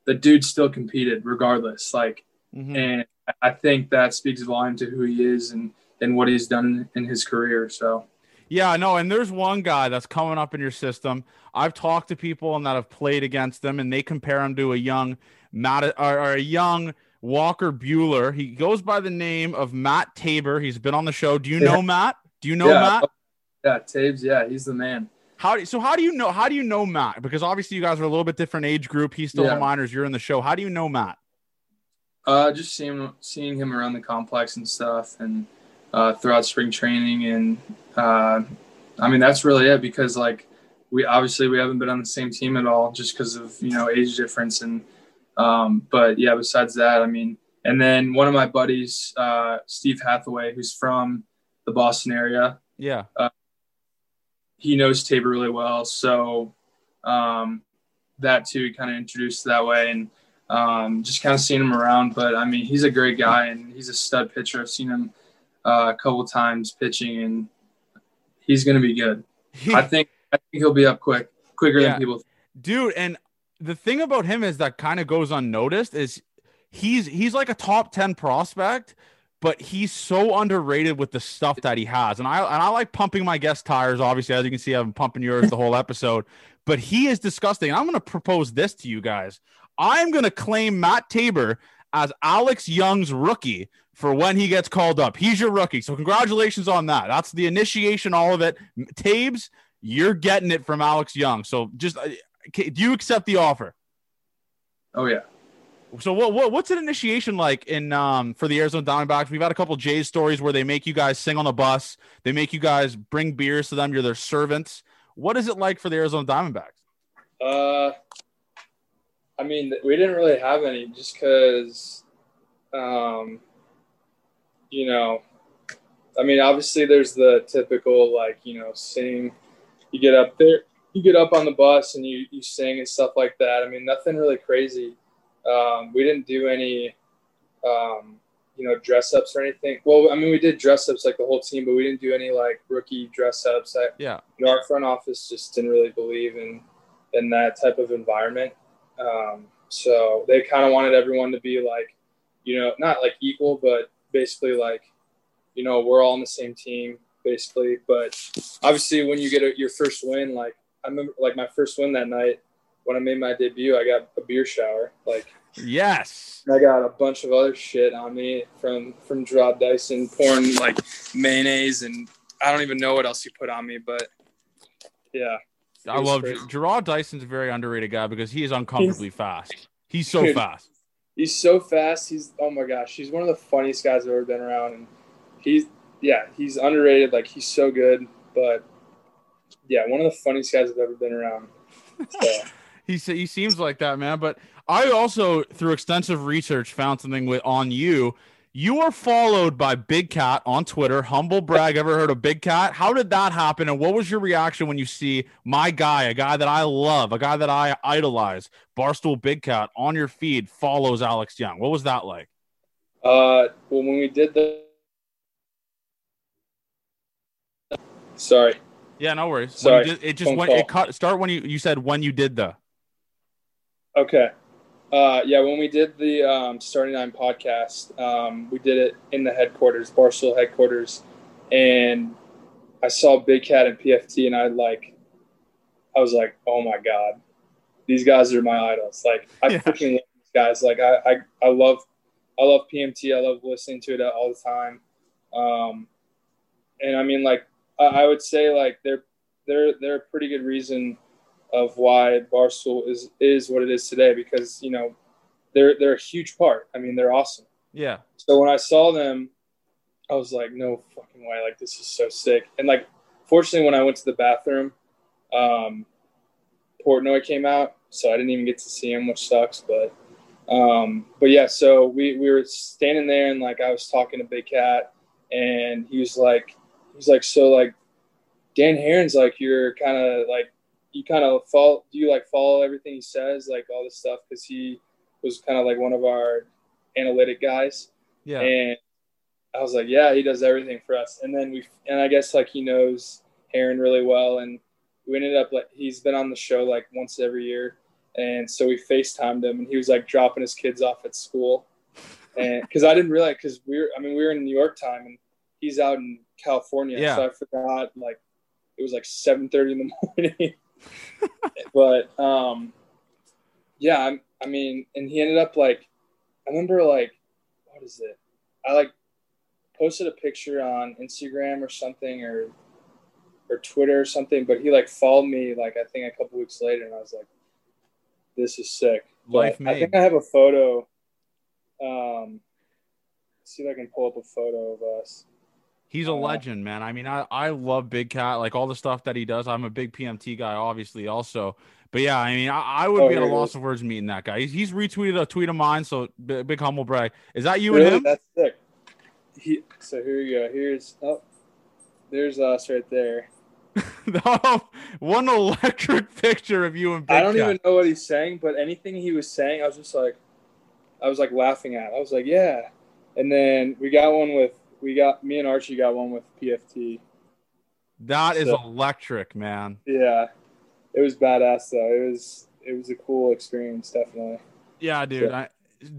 the dude still competed regardless. Like Mhm. and I think that speaks volume to who he is and and what he's done in his career. So Yeah, I know. And there's one guy that's coming up in your system. I've talked to people and that have played against them, and they compare him to a young Matt or, or a young Walker Buehler. He goes by the name of Matt Tabor. He's been on the show. Do you know Matt? Do you know yeah, Matt? yeah, Tabes, yeah, he's the man. How do so? How do you know? How do you know Matt? Because obviously you guys are a little bit different age group. He's still in Yeah. the minors. You're in the show. How do you know Matt? Uh, just seeing seeing him around the complex and stuff, and uh, throughout spring training, and uh, I mean that's really it because like we obviously we haven't been on the same team at all just because of you know age difference and Um, but yeah, besides that, I mean, and then one of my buddies, uh, Steve Hathaway, who's from the Boston area. Yeah. Uh, he knows Tabor really well. So um, that too, kind of introduced that way and um, just kind of seeing him around. But I mean, he's a great guy and he's a stud pitcher. I've seen him uh, a couple times pitching and he's going to be good. I think I think he'll be up quick, quicker yeah. than people. Dude, and the thing about him is that kind of goes unnoticed is he's he's like a top 10 prospect but he's so underrated with the stuff that he has. And i and i like pumping my guest tires obviously as you can see i've been pumping yours the whole episode. But he is disgusting. I'm going to propose this to you guys. I'm going to claim matt tabor as alex young's rookie for when he gets called up. He's your rookie. So congratulations on that. That's the initiation all of it. Tabes you're getting it from alex young. So just uh, do you accept the offer? Oh yeah so what, what what's an initiation like in um for the Arizona Diamondbacks? We've had a couple Jays stories where they make you guys sing on the bus. They make you guys bring beers to them. You're their servants. What is it like for the Arizona Diamondbacks? Uh, I mean, we didn't really have any just because, um, you know, I mean, obviously there's the typical like you know sing. You get up there, you get up on the bus and you you sing and stuff like that. I mean, nothing really crazy um, we didn't do any, um, you know, dress ups or anything. Well, I mean, we did dress ups like the whole team, but we didn't do any like rookie dress ups. I, yeah. You know, our front office just didn't really believe in in that type of environment. Um, so they kind of wanted everyone to be like, you know, not like equal, but basically like, you know, we're all on the same team basically. But obviously, when you get a, your first win, like I remember, like my first win that night when I made my debut, I got a beer shower. Like, yes, I got a bunch of other shit on me from from Jarrod Dyson pouring like mayonnaise and I don't even know what else he put on me, but yeah. I love crazy. Jarrod Dyson's a very underrated guy because he is uncomfortably he's, fast. He's so dude, fast. He's so fast. He's oh my gosh, he's one of the funniest guys I've ever been around, and he's yeah, he's underrated. Like he's so good, but yeah, one of the funniest guys I've ever been around. So. He he seems like that man. But I also, through extensive research, found something with on you. You are followed by Big Cat on Twitter. Humble brag. Ever heard of Big Cat? How did that happen? And what was your reaction when you see my guy, a guy that I love, a guy that I idolize, Barstool Big Cat, on your feed follows Alex Young? What was that like? Uh, well, when we did the, sorry. Yeah, no worries. Sorry. Did, it just Phone went. Call. It cut. Start when you you said when you did the. Okay. Uh, yeah, when we did the um, Starting Nine podcast, um, we did it in the headquarters, Barstool headquarters, and I saw Big Cat and PFT, and I like, I was like, oh my god, these guys are my idols. Like I yeah. freaking love these guys. Like I, I, I love, I love PMT. I love listening to it all the time. Um, and I mean, like I, I would say, like they're they're they're a pretty good reason of why Barstool is is what it is today because you know they're they're a huge part. I mean, they're awesome. Yeah. So when I saw them, I was like, no fucking way! Like this is so sick. And like, fortunately, when I went to the bathroom, um, Portnoy came out, so I didn't even get to see him, which sucks. But um, but yeah, so we we were standing there and like I was talking to Big Cat, and he was like, he was like, so like Dan Haren's like you're kind of like you kind of follow do you like follow everything he says like all this stuff? Because he was kind of like one of our analytic guys. Yeah. And i was like yeah he does everything for us. And then we and i guess like he knows Haren really well and we ended up like he's been on the show like once every year. And so we facetimed him and he was like dropping his kids off at school. And because i didn't realize because we were i mean we were in new york time and he's out in california. Yeah. so i forgot like it was like 7.30 in the morning but um, yeah, I, I mean, and he ended up like, I remember like, what is it? I like posted a picture on Instagram or something or or Twitter or something, but he like followed me like I think a couple weeks later, and I was like, "This is sick." Life made. I think I have a photo. Um, see if I can pull up a photo of us. He's a oh, legend, man. I mean, I, I love Big Cat, like all the stuff that he does. I'm a big PMT guy, obviously, also. But yeah, I mean, I, I would Oh, be at a loss is. of words meeting that guy. He's, he's retweeted a tweet of mine, so big, big humble brag. Is that you really, and him? that's sick. He, so here you go. Here's oh, there's us right there. Oh, one electric picture of you and Big I don't Cat. even know what he's saying, but anything he was saying, I was just like, I was like laughing at. I was like, yeah. And then we got one with we got me and Archie got one with PFT. That is So- electric, man. Yeah, it was badass though. It was it was a cool experience, definitely. Yeah, dude. So- I,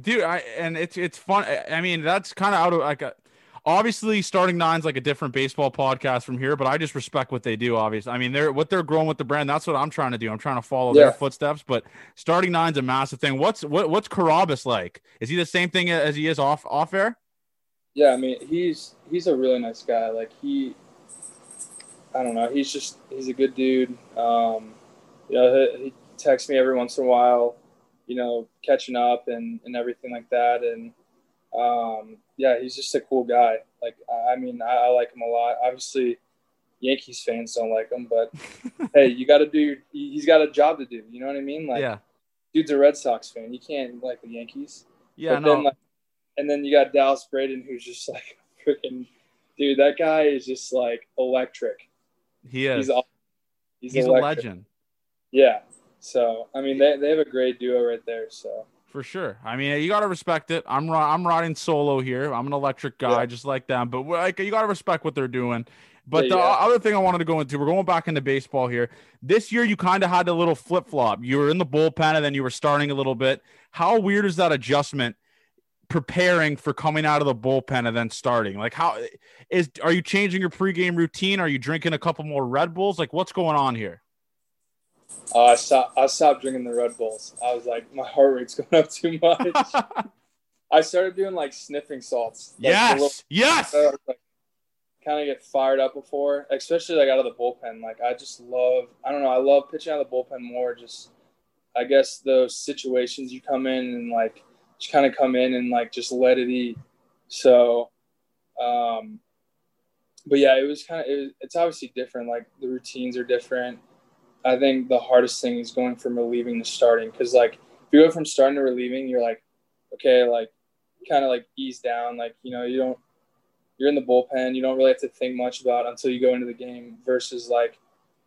dude, I and it's it's fun. I- I mean, that's kind of out of like a, obviously starting nine's like a different baseball podcast from here, but I just respect what they do. Obviously, I mean, they're what they're growing with the brand. That's what I'm trying to do. I'm trying to follow Yeah. their footsteps. But starting nine's a massive thing. What's what what's Carrabis like? Is he the same thing as he is off off air? Yeah, I mean he's he's a really nice guy. Like he, I don't know. He's just he's a good dude. Um, you know, he, he texts me every once in a while. You know, catching up and and everything like that. And um, yeah, he's just a cool guy. Like I I mean, I, I like him a lot. Obviously, Yankees fans don't like him, but hey, you got to do. Your, he- he's got a job to do. You know what I mean? Like, yeah, dude's a Red Sox fan. You can't like the Yankees. yeah, But no, then, like, and then you got Dallas Braden, who's just like freaking dude. That guy is just like electric. he is. He's aw- he's, He's a legend. Yeah. So I mean, they, they have a great duo right there. So For sure. I mean, you gotta respect it. I'm I'm riding solo here. I'm an electric guy, Yeah. just like them. But like, you gotta respect what they're doing. But Yeah, the yeah. other thing I wanted to go into, we're going back into baseball here. This year, you kind of had a little flip flop. You were in the bullpen, and then you were starting a little bit. How weird is that adjustment? Preparing for coming out of the bullpen and then starting. Like, how is? Are you changing your pregame routine? Are you drinking a couple more Red Bulls? Like, what's going on here? uh, I stopped. I stopped drinking the Red Bulls. I was like, my heart rate's going up too much. I started doing like sniffing salts. Like, the little- yes, yes. So like kind of get fired up before, especially like out of the bullpen. Like I just love, I don't know, I love pitching out of the bullpen more. Just, I guess those situations you come in and like just kind of come in and like just let it eat. So, um, but yeah, it was kind of, it it's obviously different. Like the routines are different. I think the hardest thing is going from relieving to starting because like if you go from starting to relieving, you're like, okay, like kind of like ease down. Like you know, you don't you're in the bullpen. You don't really have to think much about until you go into the game. Versus like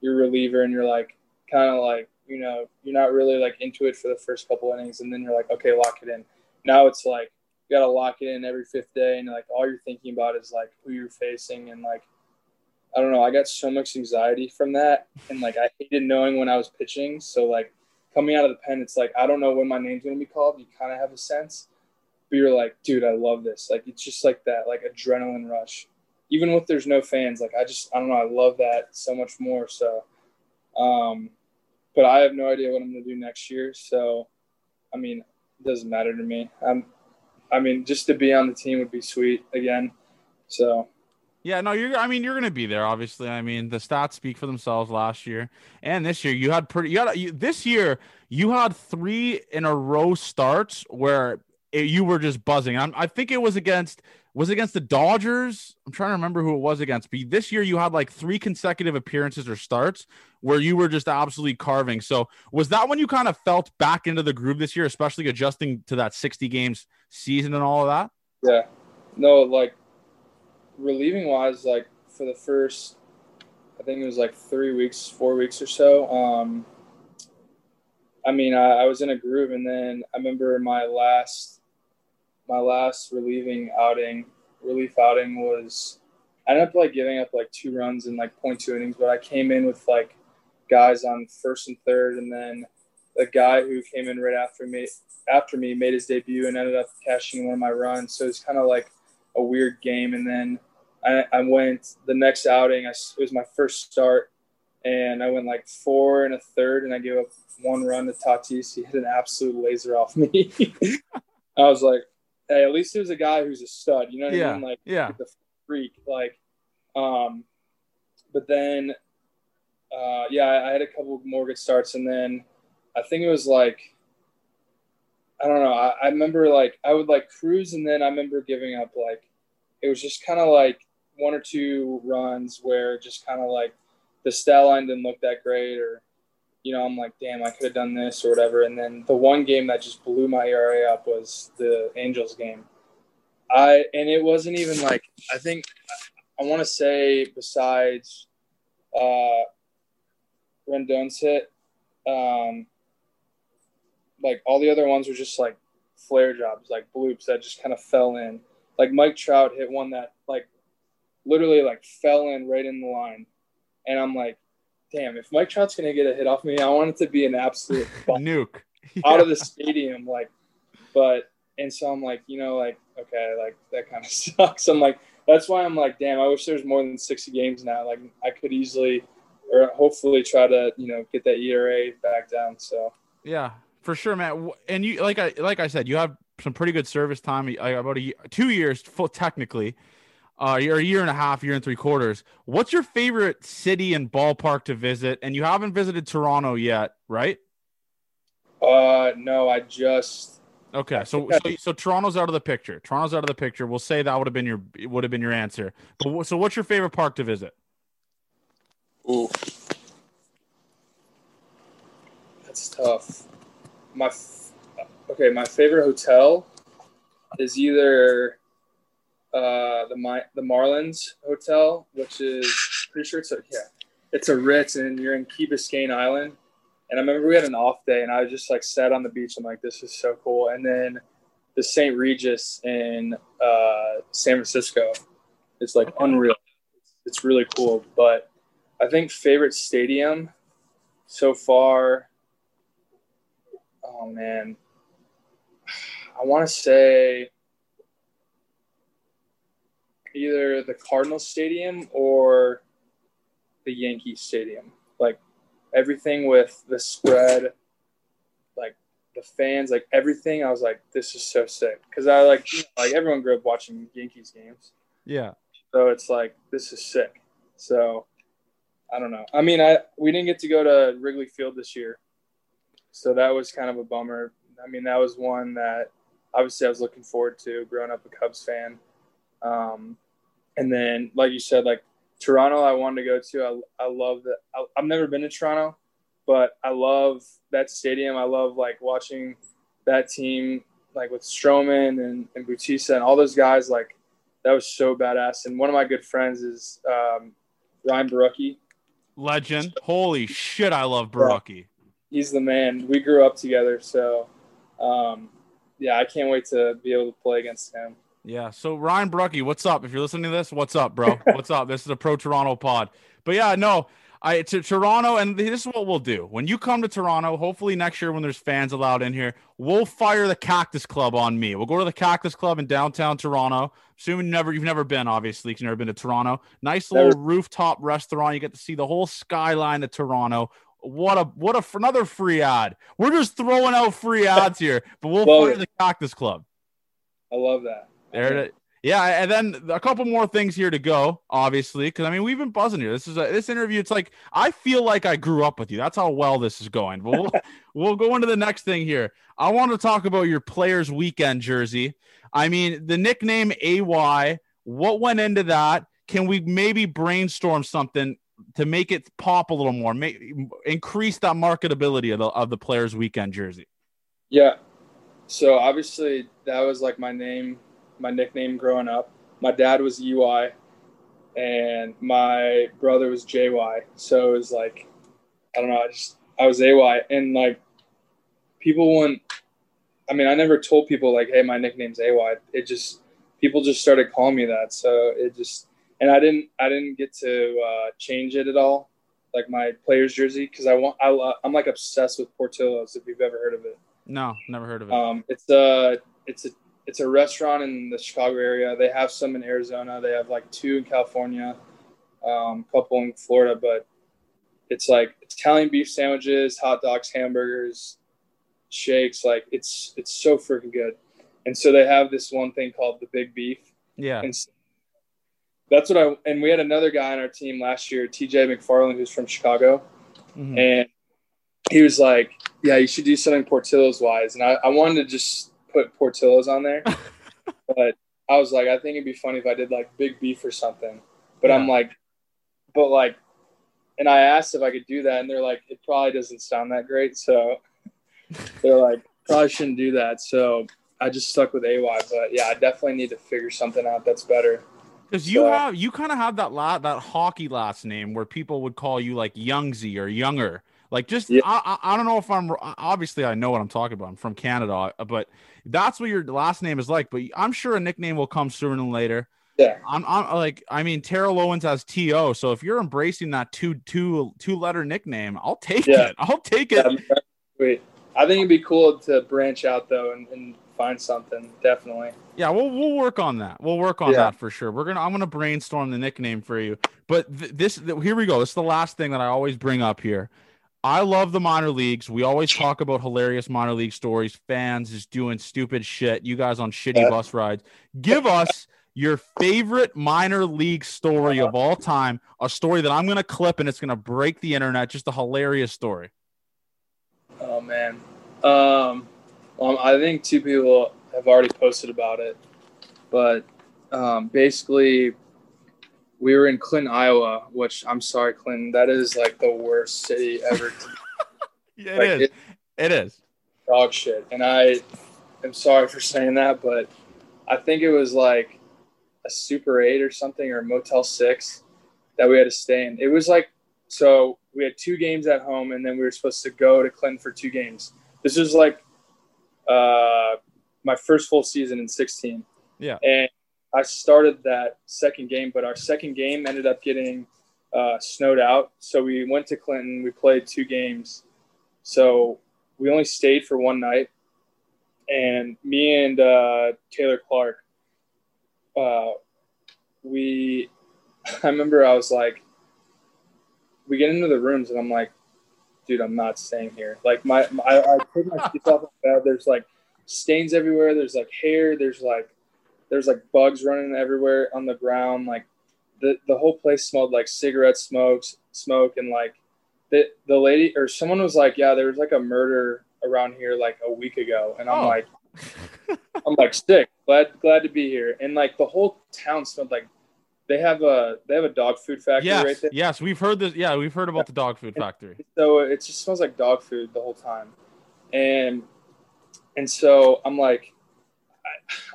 you're reliever and you're like kind of like you know you're not really like into it for the first couple innings, and then you're like okay, lock it in. Now it's like you got to lock it in every fifth day, and like all you're thinking about is like who you're facing and like. I don't know. I got so much anxiety from that, and like I hated knowing when I was pitching. So like coming out of the pen, it's like I don't know when my name's gonna be called. You kind of have a sense, but you're like, dude, I love this. Like it's just like that, like adrenaline rush. Even with there's no fans, like I just I don't know, I love that so much more. So, um, but I have no idea what I'm gonna do next year. So, I mean, doesn't matter to me. I'm, I mean, just to be on the team would be sweet again. So Yeah, no, you're. I mean, you're going to be there. Obviously, I mean, the stats speak for themselves. Last year and this year, you had pretty. You had you, this year. You had three in a row starts where it, you were just buzzing. I'm, I think it was against was against the Dodgers. I'm trying to remember who it was against. But this year, you had like three consecutive appearances or starts where you were just absolutely carving. So was that when you kind of felt back into the groove this year, especially adjusting to that 60 games season and all of that? Yeah. No, like relieving wise, like for the first, I think it was like three weeks, four weeks or so. Um, I mean, I, I was in a groove, and then I remember my last, my last relieving outing, relief outing was, I ended up like giving up like two runs in like two innings, but I came in with like guys on first and third, and then the guy who came in right after me after me made his debut and ended up cashing one of my runs. So it's kind of like a weird game. And then I, I went the next outing. I, it was my first start, and I went like four and a third, and I gave up one run to Tatis. He hit an absolute laser off me. I was like, hey, at least there's a guy who's a stud. You know what I Yeah, mean? Like yeah. the freak. Like, um, but then, uh, yeah, I, I had a couple more good starts, and then I think it was like, I don't know. I, I remember like I would like cruise, and then I remember giving up. Like, it was just kind of like one or two runs where just kind of like the stat line didn't look that great, or you know, I'm like, damn, I could have done this or whatever. And then the one game that just blew my ERA up was the Angels game. I and it wasn't even like I think I want to say besides uh, Rendon's hit, um, like all the other ones were just like flare jobs, like bloops that just kind of fell in. Like Mike Trout hit one that like literally like fell in right in the line, and I'm like, damn, if Mike Trout's gonna get a hit off me, I want it to be an absolute nuke yeah. out of the stadium, like. But and so I'm like, you know, like okay, like that kind of sucks. I'm like, that's why I'm like, damn, I wish there was more than 60 games now. Like I could easily, or hopefully, try to you know get that ERA back down. So yeah, for sure, man. And you like I like I said, you have some pretty good service time. About a year, two years, full technically uh, you're a year and a half, year and three quarters. What's your favorite city and ballpark to visit? And you haven't visited Toronto yet, right? Uh, no, I just. Okay, so, so so Toronto's out of the picture. Toronto's out of the picture. We'll say that would have been your would have been your answer. But so, what's your favorite park to visit? Ooh, that's tough. My okay, my favorite hotel is either uh, the My the Marlins Hotel, which is pretty sure it's a yeah, it's a Ritz, and you're in Key Biscayne Island. And I remember we had an off day, and I just like sat on the beach. I'm like, this is so cool. And then the St. Regis in uh, San Francisco, it's like unreal. It's really cool. But I think favorite stadium so far. Oh man, I want to say either the Cardinal Stadium or the Yankee Stadium. Like everything with the spread, like the fans, like everything. I was like, this is so sick because I like you know, like everyone grew up watching Yankees games. Yeah. So it's like this is sick. So I don't know. I mean, I we didn't get to go to Wrigley Field this year, so that was kind of a bummer. I mean, that was one that obviously I was looking forward to growing up a Cubs fan. Um, and then, like you said, like Toronto, I wanted to go to. I, I love that. I, I've never been to Toronto, but I love that stadium. I love like watching that team, like with Stroman and, and Bautista and all those guys. Like that was so badass. And one of my good friends is um, Ryan Borucki. Legend. Holy shit, I love Borucki. He's the man. We grew up together, so um, yeah, I can't wait to be able to play against him. Yeah. So Ryan Borucki, what's up? If you're listening to this, what's up, bro? what's up? This is a pro Toronto pod. But yeah, no, I to Toronto, and this is what we'll do. When you come to Toronto, hopefully next year when there's fans allowed in here, we'll fire the Cactus Club on me. We'll go to the Cactus Club in downtown Toronto. Assuming you never you've never been, obviously, you've never been to Toronto. Nice little rooftop restaurant. You get to see the whole skyline of Toronto. What a what a another free ad. We're just throwing out free ads here, but we'll fire the Cactus Club. I love that. There it yeah, and then a couple more things here to go, obviously, because I mean we've been buzzing here. This is a, this interview. It's like I feel like I grew up with you. That's how well this is going. But we'll we'll go into the next thing here. I want to talk about your Players Weekend jersey. I mean the nickname AY. What went into that? Can we maybe brainstorm something to make it pop a little more, make increase that marketability of the of the Players Weekend jersey? Yeah. So obviously that was like my name my nickname growing up. My dad was UI, and my brother was JY. So it was like, I don't know. I just I was AY, and like people wouldn't. I mean, I never told people like, "Hey, my nickname's AY." It just people just started calling me that. So it just and I didn't I didn't get to uh, change it at all, like my player's jersey, because I want I I'm like obsessed with Portillo's. If you've ever heard of it. No, never heard of it. Um, it's a it's a it's a restaurant in the Chicago area. They have some in Arizona. They have like two in California, um, a couple in Florida. But it's like Italian beef sandwiches, hot dogs, hamburgers, shakes. Like it's it's so freaking good. And so they have this one thing called the Big Beef. Yeah. And that's what I and we had another guy on our team last year, TJ McFarland, who's from Chicago, mm-hmm. and he was like, "Yeah, you should do something Portillo's wise." And I, I wanted to just put Portillo's on there, but I was like, I think it'd be funny if I did like Big Beef or something. But I'm like, but like, and I asked if I could do that, and they're like, it probably doesn't sound that great. So they're like, probably shouldn't do that. So I just stuck with AY. But yeah, I definitely need to figure something out that's better. Because you so, have you kind of have that la- that hockey last name where people would call you like Youngsy or Younger. Like just yeah. I, I don't know if I'm obviously I know what I'm talking about. I'm from Canada, but that's what your last name is like. But I'm sure a nickname will come sooner than later. Yeah, I'm, I'm like I mean Terrell Owens has To, so if you're embracing that two two two letter nickname, I'll take yeah. it. I'll take it. Yeah, wait, I think it'd be cool to branch out though and, and find something. Definitely. Yeah, we'll we'll work on that. We'll work on yeah. that for sure. We're gonna I'm gonna brainstorm the nickname for you. But th- this th- here we go. This is the last thing that I always bring up here. I love the minor leagues. We always talk about hilarious minor league stories. Fans is doing stupid shit. You guys on shitty yeah. bus rides. Give us your favorite minor league story of all time. A story that I'm going to clip and it's going to break the internet. Just a hilarious story. Oh man, um, well, I think two people have already posted about it, but um, basically we were in Clinton, Iowa, which I'm sorry, Clinton, that is like the worst city ever. Yeah, it like, is. It, it is dog shit, and I am sorry for saying that, but I think it was like a Super Eight or something or Motel Six that we had to stay in. It was like so we had two games at home, and then we were supposed to go to Clinton for two games. This was like uh, my first full season in 16. Yeah, and I started that second game, but our second game ended up getting uh, snowed out. So we went to Clinton. We played two games. So we only stayed for one night. And me and uh, Taylor Clarke, uh, we, I remember I was like, we get into the rooms and I'm like, dude, I'm not staying here. Like my, my I, I take my sheets off the bed. There's like stains everywhere. There's like hair. There's like there's like bugs running everywhere on the ground. Like the the whole place smelled like cigarette smokes, smoke, and like the the lady or someone was like, yeah, there was like a murder around here like a week ago, and I'm oh. like, I'm like sick. Glad glad to be here, and like the whole town smelled like. They have a they have a dog food factory yes, right there. Yes, we've heard this. Yeah, we've heard about yeah. the dog food factory. So it just smells like dog food the whole time, and and so I'm like,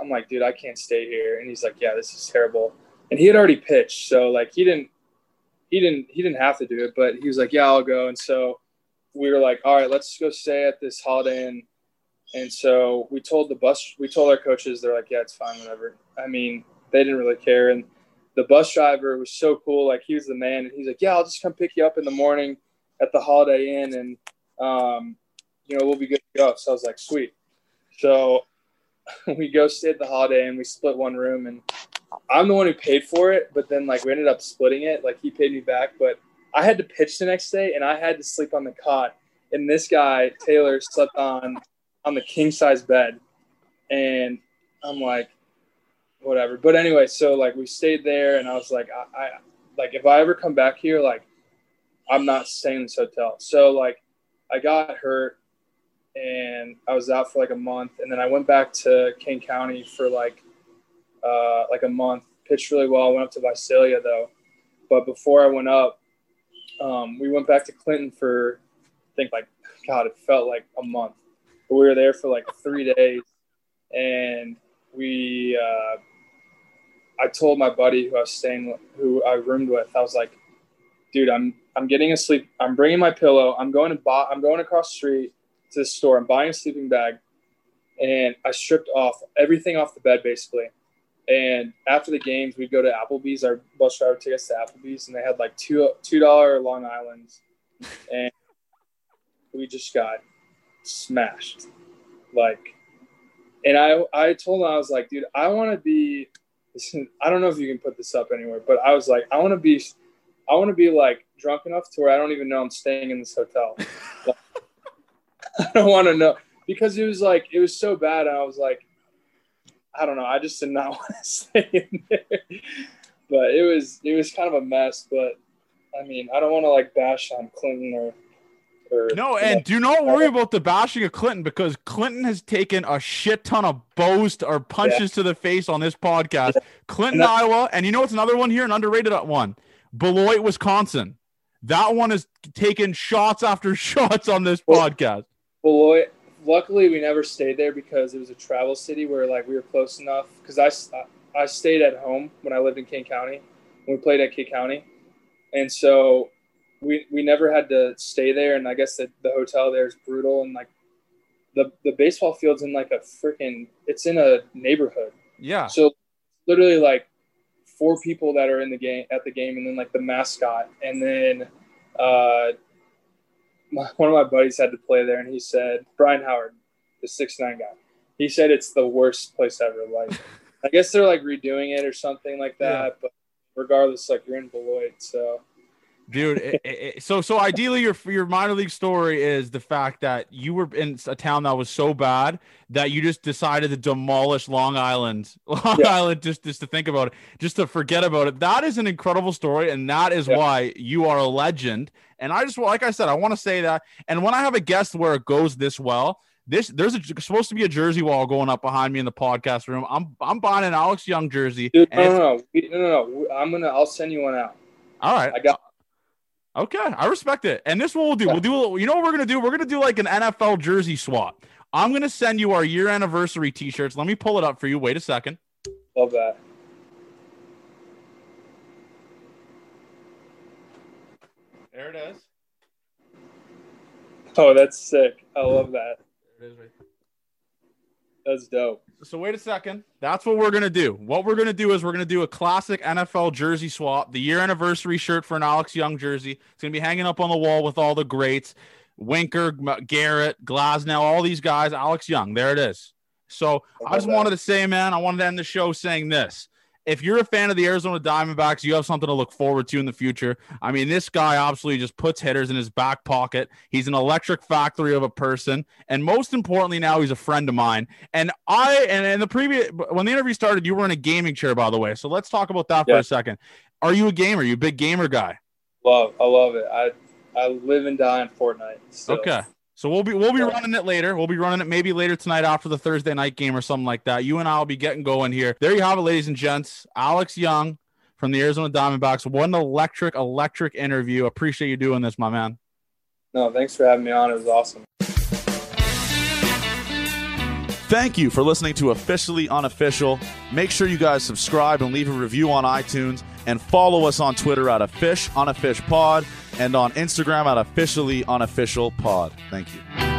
I'm like, dude, I can't stay here. And he's like, yeah, this is terrible. And he had already pitched, so like he didn't, he didn't, he didn't have to do it, but he was like, yeah, I'll go. And so we were like, all right, let's go stay at this Holiday Inn. And so we told the bus, we told our coaches, they're like, yeah, it's fine, whatever. I mean, they didn't really care. And the bus driver was so cool. Like he was the man. And he's like, yeah, I'll just come pick you up in the morning at the Holiday Inn. And, um, you know, we'll be good to go. So I was like, sweet. So we go stay at the Holiday and we split one room and I'm the one who paid for it, but then like we ended up splitting it. Like he paid me back, but I had to pitch the next day and I had to sleep on the cot. And this guy Taylor slept on on the king size bed, and I'm like, whatever. But anyway, so like we stayed there, and I was like, I, I like if I ever come back here, like I'm not staying in this hotel. So like I got hurt and I was out for like a month, and then I went back to Kane County for like uh, like a month. Pitched really well. I went up to Visalia though, but before I went up, um, we went back to Clinton for I think like God, it felt like a month. But we were there for like three days, and we. Uh, I told my buddy who I was staying, who I roomed with, I was like, "Dude, I'm I'm getting a sleep. I'm bringing my pillow. I'm going to buy. I'm going across the street to the store. I'm buying a sleeping bag, and I stripped off everything off the bed basically. And after the games, we'd go to Applebee's. Our bus driver took us to Applebee's, and they had like two two dollar Long Island's, and we just got smashed. Like, and I I told him I was like, dude, I want to be. I don't know if you can put this up anywhere, but I was like, I want to be, I want to be like drunk enough to where I don't even know I'm staying in this hotel. Like, I don't want to know because it was like it was so bad. I was like, I don't know. I just did not want to stay in there. But it was it was kind of a mess. But I mean, I don't want to like bash on Clinton or Or, no, and do not worry about the bashing of Clinton because Clinton has taken a shit ton of bows to, or punches yeah. to the face on this podcast. Clinton, Iowa, and you know what's another one here, an underrated one, Beloit, Wisconsin. That one is taking shots after shots on this well, podcast. Beloit, luckily we never stayed there because it was a travel city where like we were close enough. Because I I stayed at home when I lived in Kane County. When we played at Kane County, and so we we never had to stay there, and I guess the, the hotel there is brutal, and like the the baseball field's in like a freaking it's in a neighborhood. Yeah. So literally like four people that are in the game at the game, and then like the mascot, and then uh, my, one of my buddies had to play there, and he said Brian Howard, the six nine guy, he said it's the worst place ever. Like I guess they're like redoing it or something like that, yeah. but regardless, like you're in Beloit, so dude. it, it, so so ideally, your your minor league story is the fact that you were in a town that was so bad that you just decided to demolish Long Island, Long yeah. Island, just just to think about it, just to forget about it. That is an incredible story, and that is yeah. why you are a legend. And I just like I said, I want to say that. And when I have a guest where it goes this well. This there's a, supposed to be a jersey wall going up behind me in the podcast room. I'm I'm buying an Alex Young jersey. Dude, no, no, no, no, no, no. I'm gonna I'll send you one out. All right. I got Okay, I respect it. And this one we'll do. We'll do. You know what we're gonna do? We're gonna do like an NFL jersey swap. I'm gonna send you our year anniversary T-shirts. Let me pull it up for you. Wait a second. Love that. There it is. Oh, that's sick. I love that. There it is right that's dope. So wait a second. That's what we're gonna do. What we're gonna do is we're gonna do a classic NFL jersey swap. The year anniversary shirt for an Alex Young jersey. It's gonna be hanging up on the wall with all the greats: Winker, Garrett, Glasnow, all these guys. Alex Young. There it is. So I just wanted to say, man, I wanted to end the show saying this if you're a fan of the Arizona Diamondbacks, you have something to look forward to in the future. I mean, this guy absolutely just puts hitters in his back pocket. He's an electric factory of a person, and most importantly, now he's a friend of mine. And I and in the previous when the interview started, you were in a gaming chair, by the way. So let's talk about that yeah. for a second. Are you a gamer? Are you a big gamer guy? Love, I love it. I I live and die in Fortnite. So. Okay. So we'll be we'll be running it later. We'll be running it maybe later tonight after the Thursday night game or something like that. You and I will be getting going here. There you have it, ladies and gents. Alex Young from the Arizona Diamondbacks. What an electric, electric interview. Appreciate you doing this, my man. No, thanks for having me on. It was awesome. Thank you for listening to Officially Unofficial. Make sure you guys subscribe and leave a review on iTunes and follow us on Twitter at a fish on a fish pod and on Instagram at officially unofficial pod. Thank you.